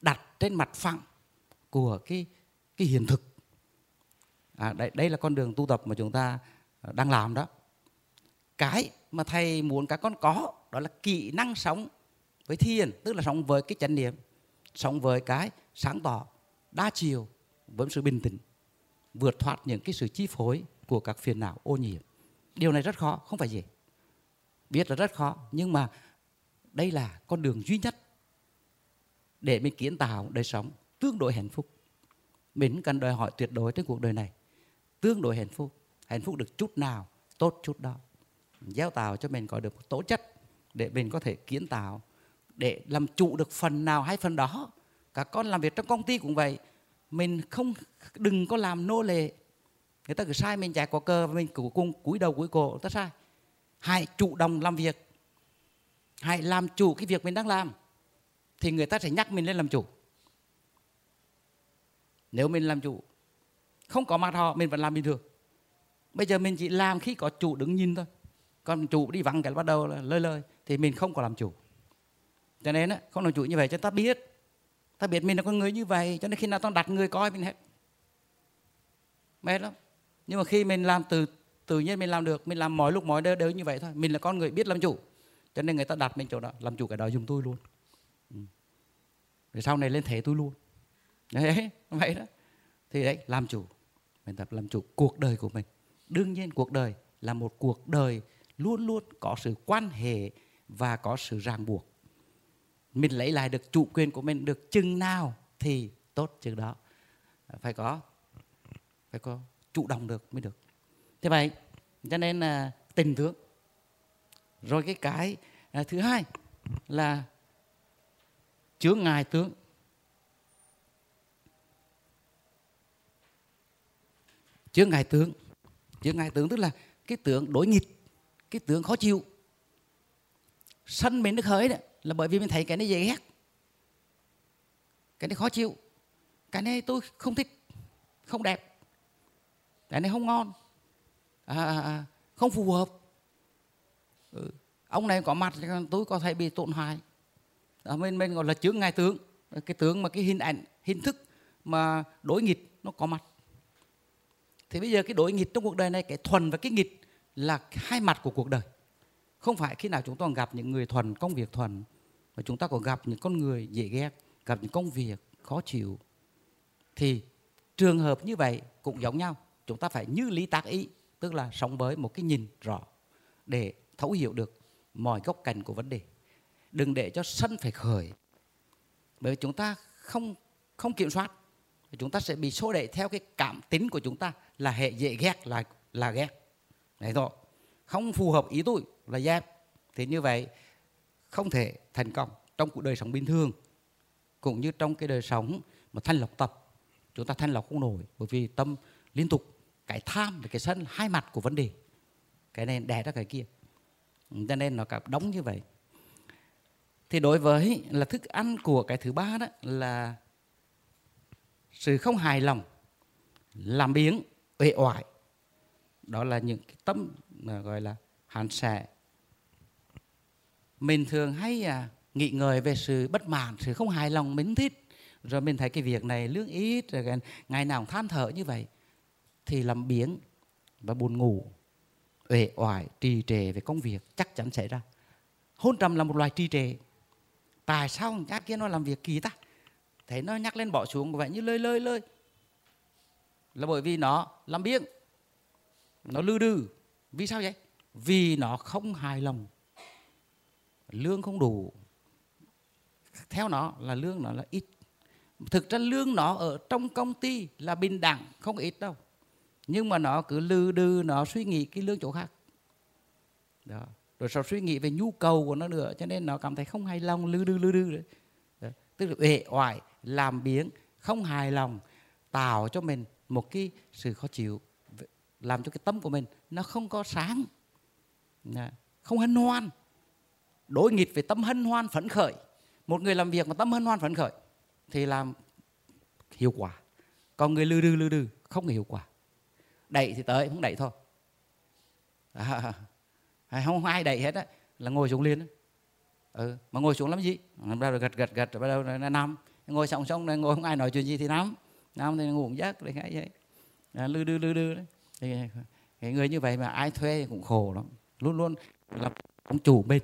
đặt trên mặt phẳng của cái cái hiện thực. À, đây đây là con đường tu tập mà chúng ta à, đang làm đó. Cái mà thầy muốn các con có đó là kỹ năng sống với thiền tức là sống với cái chánh niệm sống với cái sáng tỏ đa chiều với sự bình tĩnh vượt thoát những cái sự chi phối của các phiền não ô nhiễm. Điều này rất khó không phải gì biết là rất khó nhưng mà đây là con đường duy nhất để mình kiến tạo đời sống tương đối hạnh phúc. Mình cần đòi hỏi tuyệt đối trên cuộc đời này. Tương đối hạnh phúc. Hạnh phúc được chút nào, tốt chút đó. Gieo tạo cho mình có được một tố chất để mình có thể kiến tạo, để làm chủ được phần nào hay phần đó. Các con làm việc trong công ty cũng vậy. Mình không, đừng có làm nô lệ. Người ta cứ sai mình chạy quả cờ và mình cứ cùng cúi đầu cúi cổ ta sai. Hãy chủ động làm việc. Hãy làm chủ cái việc mình đang làm. Thì người ta sẽ nhắc mình lên làm chủ nếu mình làm chủ không có mặt họ mình vẫn làm bình thường. Bây giờ mình chỉ làm khi có chủ đứng nhìn thôi. Còn chủ đi vắng cái bắt đầu là lơi lơi thì mình không có làm chủ. Cho nên á, không làm chủ như vậy cho ta biết. Ta biết mình là con người như vậy cho nên khi nào ta đặt người coi mình hết. Mệt lắm. Nhưng mà khi mình làm từ tự nhiên mình làm được mình làm mọi lúc mọi nơi đều như vậy thôi mình là con người biết làm chủ. Cho nên người ta đặt mình chỗ đó làm chủ cái đó dùng tôi luôn. Ừ. rồi sau này lên thế tôi luôn đấy vậy đó. Thì đấy, làm chủ. Mình tập làm chủ cuộc đời của mình. Đương nhiên cuộc đời là một cuộc đời luôn luôn có sự quan hệ và có sự ràng buộc. Mình lấy lại được chủ quyền của mình được chừng nào thì tốt chừng đó. Phải có phải có chủ động được mới được. Thế vậy, cho nên là tình thương. Rồi cái cái à, thứ hai là chướng ngại tướng. Chướng ngại tướng. Chướng ngại tướng tức là cái tướng đối nghịch cái tướng khó chịu. Sân mình nó khởi đấy là bởi vì mình thấy cái này dễ ghét. Cái này khó chịu. Cái này tôi không thích không đẹp. Cái này không ngon. À, à, à không phù hợp. Ừ. ông này có mặt tôi có thể bị tổn hại. À, mình mình gọi là chướng ngại tướng. Cái tướng mà cái hình ảnh hình thức mà đối nghịch nó có mặt thì bây giờ cái đối nghịch trong cuộc đời này, cái thuần và cái nghịch là hai mặt của cuộc đời. Không phải khi nào chúng ta gặp những người thuần, công việc thuần, mà chúng ta còn gặp những con người dễ ghét, gặp những công việc khó chịu. Thì trường hợp như vậy cũng giống nhau. Chúng ta phải như lý tác ý, tức là sống với một cái nhìn rõ để thấu hiểu được mọi góc cạnh của vấn đề. Đừng để cho sân phải khởi, bởi vì chúng ta không không kiểm soát chúng ta sẽ bị xô đẩy theo cái cảm tính của chúng ta là hệ dễ ghét, là là ghét. Đấy thôi không phù hợp ý tôi là ghét thì như vậy, không thể thành công trong cuộc đời sống bình thường, cũng như trong cái đời sống mà thanh lọc tập. Chúng ta thanh lọc không nổi, bởi vì tâm liên tục cái tham và cái sân, hai mặt của vấn đề. Cái này đè ra cái kia. Cho nên nó cả đóng như vậy. Thì đối với là thức ăn của cái thứ ba đó là sự không hài lòng làm biếng uể oải. Đó là những cái tâm mà gọi là hạn xẻ. Mình thường hay à, nghĩ ngợi về sự bất mãn sự không hài lòng mình thích. Rồi mình thấy cái việc này lương ít rồi ngày nào cũng than thở như vậy thì làm biếng và buồn ngủ uể oải trì trệ về công việc chắc chắn xảy ra. Hôn trầm là một loài trì trệ. Tại sao người kia nó làm việc kỳ ta? Thấy nó nhắc lên bỏ xuống vậy như lơi lơi lơi. Là bởi vì nó làm biếng. Nó lư đư. Vì sao vậy? Vì nó không hài lòng. Lương không đủ. Theo nó là lương nó là ít. Thực ra lương nó ở trong công ty là bình đẳng, không ít đâu. Nhưng mà nó cứ lư đư, nó suy nghĩ cái lương chỗ khác. Đó. Rồi sau suy nghĩ về nhu cầu của nó nữa, cho nên nó cảm thấy không hài lòng, lư đư lư đư đấy tức là uể oải làm biếng không hài lòng tạo cho mình một cái sự khó chịu làm cho cái tâm của mình nó không có sáng không hân hoan. Đối nghịch về tâm hân hoan phấn khởi. Một người làm việc mà tâm hân hoan phấn khởi thì làm hiệu quả. Còn người lư đư lư đư không hiệu quả. Đẩy thì tới không đẩy thôi. À, không ai đẩy hết á là ngồi xuống liền ừ, mà ngồi xuống làm gì bắt đầu gật gật gật bắt đầu nằm ngồi xong xong này ngồi không ai nói chuyện gì thì nằm nằm thì ngủ giấc đấy cái vậy. À, lư đư lư đư đấy. Thì cái người như vậy mà ai thuê cũng khổ lắm. Luôn luôn là ông chủ bên.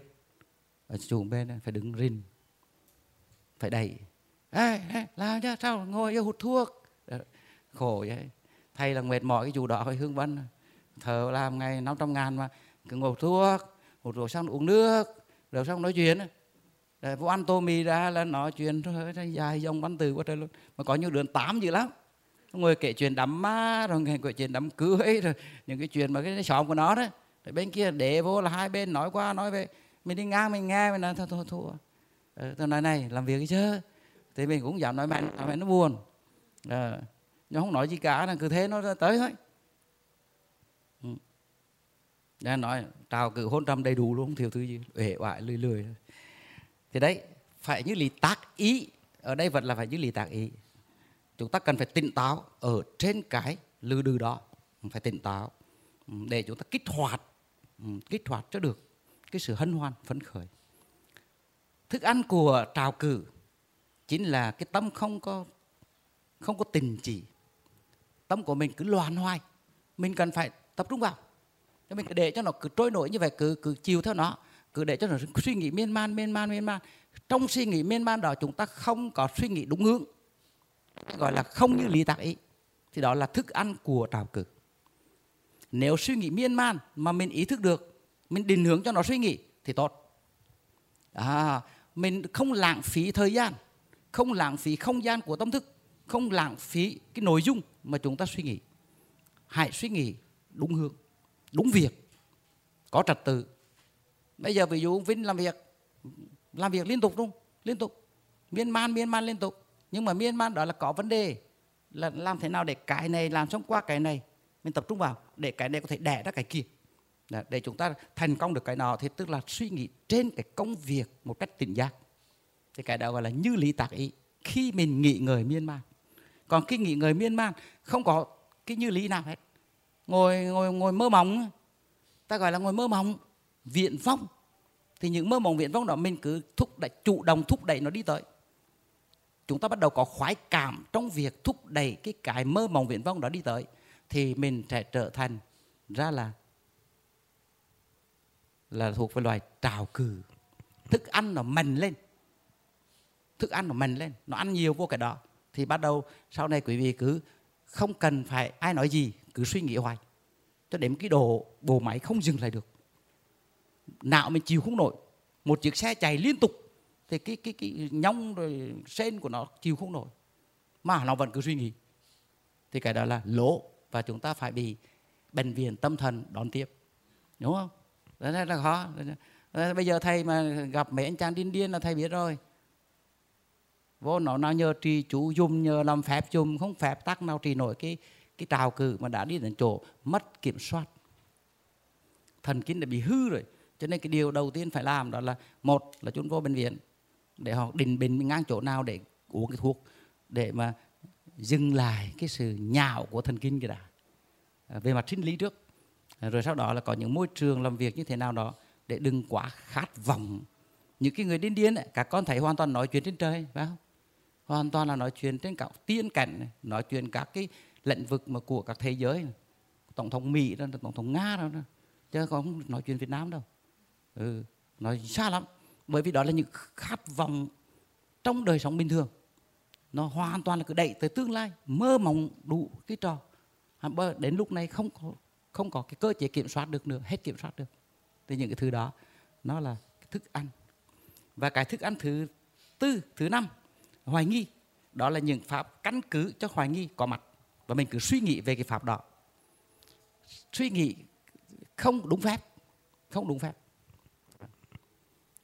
Ở chủ bên phải đứng rin phải đẩy. Ê, ê, làm cho sao ngồi vô hút thuốc? Khổ vậy. Thầy là mệt mỏi cái chủ đó phải hương vân thờ làm ngày 500 ngàn mà cứ ngồi thuốc. Hút thuốc xong uống nước rồi xong nói chuyện rồi vô ăn tô mì ra là nói chuyện thôi dài dòng văn từ quá trời luôn. Mà có nhiều đường tám gì lắm. Ngồi kể chuyện đám má rồi kể chuyện đám cưới rồi những cái chuyện mà cái xóm của nó đấy rồi bên kia để vô là hai bên nói qua nói về. Mình đi ngang mình nghe mình nói thôi thôi thôi ừ, tôi nói này làm việc chứ. Thì mình cũng dám nói mạnh nói mạnh nó buồn. À, nhưng không nói gì cả là cứ thế nó tới thôi. Ừ. Đã nói trào cử hôn trầm đầy đủ luôn không thiếu thứ gì uể oải, lười lười. Thì đấy, phải như lý tác ý. Ở đây vẫn là phải như lý tác ý. Chúng ta cần phải tỉnh táo ở trên cái lư đừ đó. Phải tỉnh táo để chúng ta kích hoạt kích hoạt cho được cái sự hân hoan, phấn khởi. Thức ăn của trào cử chính là cái tâm không có không có tình chỉ. Tâm của mình cứ loạn hoài mình cần phải tập trung vào cho mình cứ để cho nó cứ trôi nổi như vậy cứ cứ chiều theo nó cứ để cho nó suy nghĩ miên man miên man miên man. Trong suy nghĩ miên man đó chúng ta không có suy nghĩ đúng hướng gọi là không như lý tạc ý. Thì đó là thức ăn của trào cử. Nếu suy nghĩ miên man mà mình ý thức được mình định hướng cho nó suy nghĩ thì tốt. À, mình không lãng phí thời gian không lãng phí không gian của tâm thức không lãng phí cái nội dung mà chúng ta suy nghĩ. Hãy suy nghĩ đúng hướng đúng việc. Có trật tự. Bây giờ ví dụ vinh làm việc làm việc liên tục luôn, liên tục. Miên man miên man liên tục. Nhưng mà miên man đó là có vấn đề là làm thế nào để cái này làm xong qua cái này. Mình tập trung vào để cái này có thể đẻ ra cái kia. Để chúng ta thành công được cái nào thì tức là suy nghĩ trên cái công việc một cách tỉnh giác. Thì cái đó gọi là như lý tạc ý. Khi mình nghỉ người miên man. Còn khi nghỉ người miên man, không có cái như lý nào hết ngồi ngồi ngồi mơ mộng ta gọi là ngồi mơ mộng viện vong. Thì những mơ mộng viện vong đó mình cứ thúc đẩy, chủ động thúc đẩy nó đi tới. Chúng ta bắt đầu có khoái cảm trong việc thúc đẩy cái cái mơ mộng, viễn vong đó đi tới. Thì mình sẽ trở thành ra là là thuộc về loài trào cử thức ăn nó mần lên. Thức ăn nó mần lên. Nó ăn nhiều vô cái đó. Thì bắt đầu sau này quý vị cứ không cần phải ai nói gì cứ suy nghĩ hoài. Cho đến cái độ bộ máy không dừng lại được. Não mình chịu không nổi. Một chiếc xe chạy liên tục. Thì cái cái cái nhông rồi sen của nó chịu không nổi. Mà nó vẫn cứ suy nghĩ. Thì cái đó là lỗ và chúng ta phải bị bệnh viện tâm thần đón tiếp. Đúng không? Đó là khó. Bây giờ thầy mà gặp mấy anh chàng điên điên là thầy biết rồi. Vô nó nào nhờ trì chú dùng nhờ làm phép dùng không phép tắc nào trì nổi cái cái trào cử mà đã đi đến chỗ mất kiểm soát. Thần kinh đã bị hư rồi cho nên cái điều đầu tiên phải làm đó là một là chúng vô bệnh viện để họ định bình ngang chỗ nào để uống cái thuốc để mà dừng lại cái sự nhạo của thần kinh cái đã. À, về mặt sinh lý trước à, rồi sau đó là có những môi trường làm việc như thế nào đó để đừng quá khát vọng. Những cái người điên điên ấy, các con thấy hoàn toàn nói chuyện trên trời phải không? Hoàn toàn là nói chuyện trên các tiên cảnh nói chuyện các cái lĩnh vực mà của các thế giới. Tổng thống mỹ đó tổng thống nga đó chứ không nói chuyện việt nam đâu. Ừ, nói xa lắm. Bởi vì đó là những khát vọng trong đời sống bình thường. Nó hoàn toàn là cứ đẩy tới tương lai mơ mộng đủ cái trò. Đến lúc này không có không có cái cơ chế kiểm soát được nữa hết kiểm soát được. Thì những cái thứ đó nó là thức ăn. Và cái thức ăn thứ tư thứ năm hoài nghi. Đó là những pháp căn cứ cho hoài nghi có mặt và mình cứ suy nghĩ về cái pháp đó. Suy nghĩ không đúng phép không đúng phép.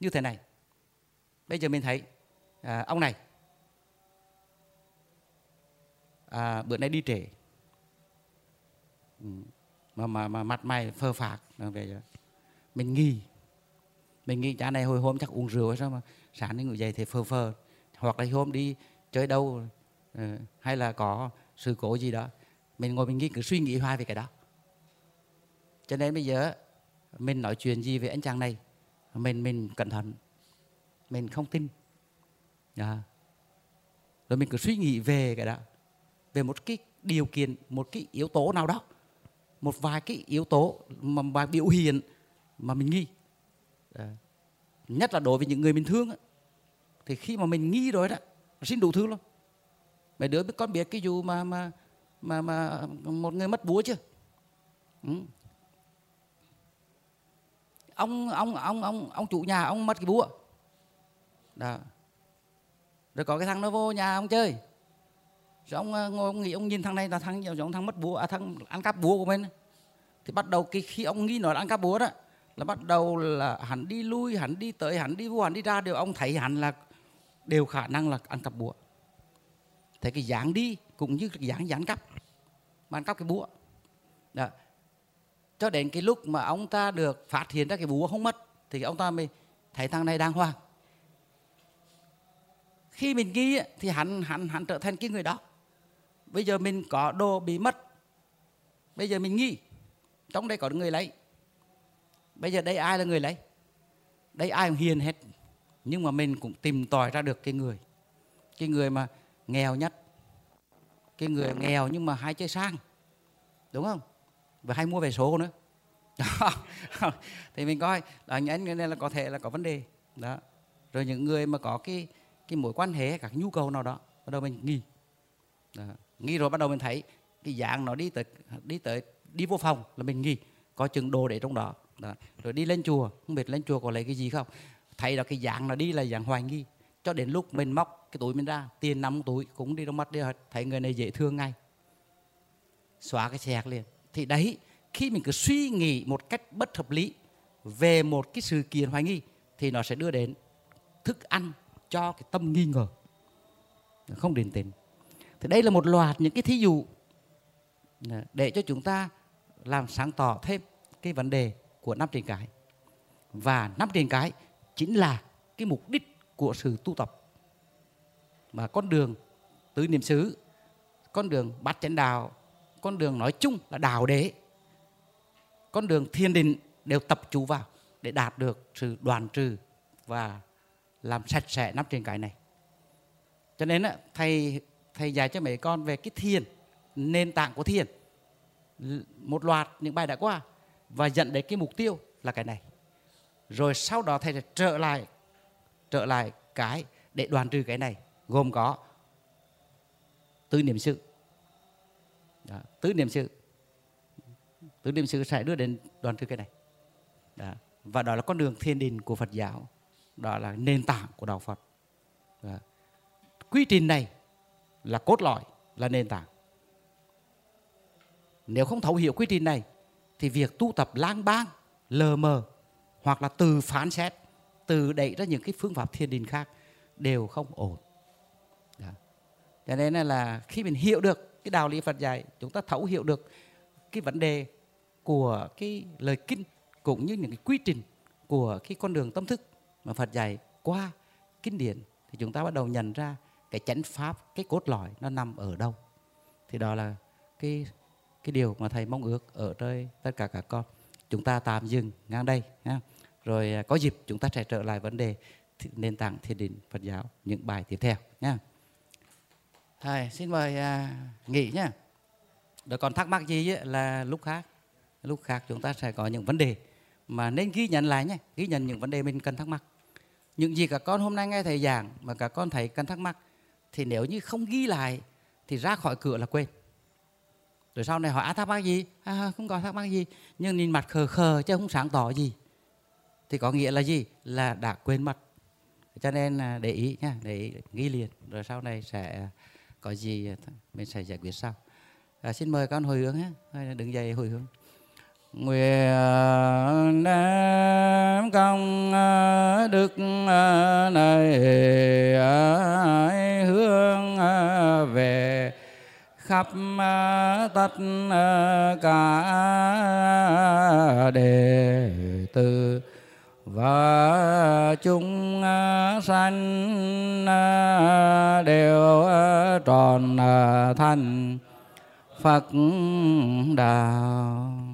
Như thế này. Bây giờ mình thấy à, ông này. À, bữa nay đi trễ. Ừ, mà mà mà mặt mày phơ phạc. Về mình nghi. Mình nghĩ cha này hồi hôm chắc uống rượu hay sao mà sáng đi ngủ dậy thì phơ phơ. Hoặc là hôm đi chơi đâu ờ, hay là có sự cố gì đó. Mình ngồi mình nghĩ cứ suy nghĩ hoài về cái đó. Cho nên bây giờ, mình nói chuyện gì về anh chàng này, mình mình cẩn thận. Mình không tin. À. rồi mình cứ suy nghĩ về cái đó. Về một cái điều kiện, một cái yếu tố nào đó. Một vài cái yếu tố mà vài biểu hiện mà mình nghi. À. nhất là đối với những người mình thương thì khi mà mình nghi rồi đó xin đủ thứ luôn mấy đứa biết con biết cái vụ mà mà mà mà một người mất búa chưa ừ. Ông ông ông ông ông chủ nhà ông mất cái búa. Đó. Rồi có cái thằng nó vô nhà ông chơi. Rồi ông ờ, ngồi ông nghĩ ông nhìn thằng này là thằng, giống thằng mất búa à thằng ăn cắp búa của mình. Thì bắt đầu cái khi ông nghĩ nó là ăn cắp búa đó, là bắt đầu là hắn đi lui, hắn đi tới, hắn đi vô, hắn đi ra đều, ông thấy hắn là, đều khả năng là ăn cắp búa thấy cái dáng đi cũng như cái dáng dáng cắp. Bán cắp cái búa. Đó. Cho đến cái lúc mà ông ta được phát hiện ra cái búa không mất, thì ông ta mới thấy thằng này đang hoang khi mình ghi thì hắn hắn hắn trở thành cái người đó. Bây giờ mình có đồ bị mất. Bây giờ mình nghi, trong đây có người lấy. Bây giờ đây ai là người lấy? Đây ai cũng hiền hết? Nhưng mà mình cũng tìm tòi ra được cái người. Cái người mà nghèo nhất. Cái người nghèo nhưng mà hay chơi sang, đúng không? Và hay mua vé số nữa. Thì mình coi, là anh anh này là có thể là có vấn đề. Đó. Rồi những người mà có cái cái mối quan hệ, các nhu cầu nào đó, bắt đầu mình nghi đó. nghi rồi bắt đầu mình thấy cái dạng nó đi tới đi tới, đi vô phòng là mình nghi có chừng đồ để trong đó. đó. Rồi đi lên chùa, không biết lên chùa có lấy cái gì không? Thấy là cái dạng nó đi là dạng hoài nghi cho đến lúc mình móc cái túi mình ra, tiền nằm túi cũng đi đâu mắt đi thấy người này dễ thương ngay. Xóa cái xe liền. Thì đấy, khi mình cứ suy nghĩ một cách bất hợp lý về một cái sự kiện hoài nghi, thì nó sẽ đưa đến thức ăn cho cái tâm nghi ngờ. Không đến tiền thì đây là một loạt những cái thí dụ à, để cho chúng ta làm sáng tỏ thêm cái vấn đề của năm truyền cái. Và năm truyền cái chính là cái mục đích của sự tu tập. Mà con đường tứ niệm xứ, con đường bát chánh đạo, con đường nói chung là đạo đế, con đường thiên định đều tập trung vào để đạt được sự đoàn trừ và làm sạch sẽ nắp trên cái này. Cho nên thầy thầy dạy cho mấy con về cái thiền, nền tảng của thiền. Một loạt những bài đã qua và dẫn đến cái mục tiêu là cái này. Rồi sau đó thầy sẽ trở lại trở lại cái để đoàn trừ cái này gồm có tứ niệm xứ đó, tứ niệm xứ tứ niệm xứ sẽ đưa đến đoàn trừ cái này đó. và đó là con đường thiên đình của Phật giáo đó là nền tảng của đạo Phật đó. quy trình này là cốt lõi là nền tảng nếu không thấu hiểu quy trình này thì việc tu tập lang bang lờ mờ hoặc là từ phán xét từ đẩy ra những cái phương pháp thiền định khác đều không ổn. Đó. cho nên là khi mình hiểu được cái đạo lý Phật dạy, chúng ta thấu hiểu được cái vấn đề của cái lời kinh cũng như những cái quy trình của cái con đường tâm thức mà Phật dạy qua kinh điển, thì chúng ta bắt đầu nhận ra cái chánh pháp, cái cốt lõi nó nằm ở đâu. Thì đó là cái cái điều mà thầy mong ước ở đây tất cả các con. Chúng ta tạm dừng ngang đây nha rồi à, có dịp chúng ta sẽ trở lại vấn đề nền tảng thiền định Phật giáo những bài tiếp theo nha thầy xin mời à, nghỉ nhé rồi còn thắc mắc gì ấy, là lúc khác lúc khác chúng ta sẽ có những vấn đề mà nên ghi nhận lại nhé ghi nhận những vấn đề mình cần thắc mắc. Những gì cả con hôm nay nghe thầy giảng mà cả con thấy cần thắc mắc thì nếu như không ghi lại thì ra khỏi cửa là quên. Rồi sau này hỏi à, thắc mắc gì? À, không có thắc mắc gì nhưng nhìn mặt khờ khờ chứ không sáng tỏ gì thì có nghĩa là gì? Là đã quên mất. Cho nên là để ý nha để ý, ghi liền. Rồi sau này sẽ có gì mình sẽ giải quyết sau. À, xin mời con hồi hướng nhé. Đứng dậy hồi hướng nguyện đem công à, đức à, này à, hướng về khắp tất cả đệ tử và chúng à, sanh à, đều à, tròn thành Phật đạo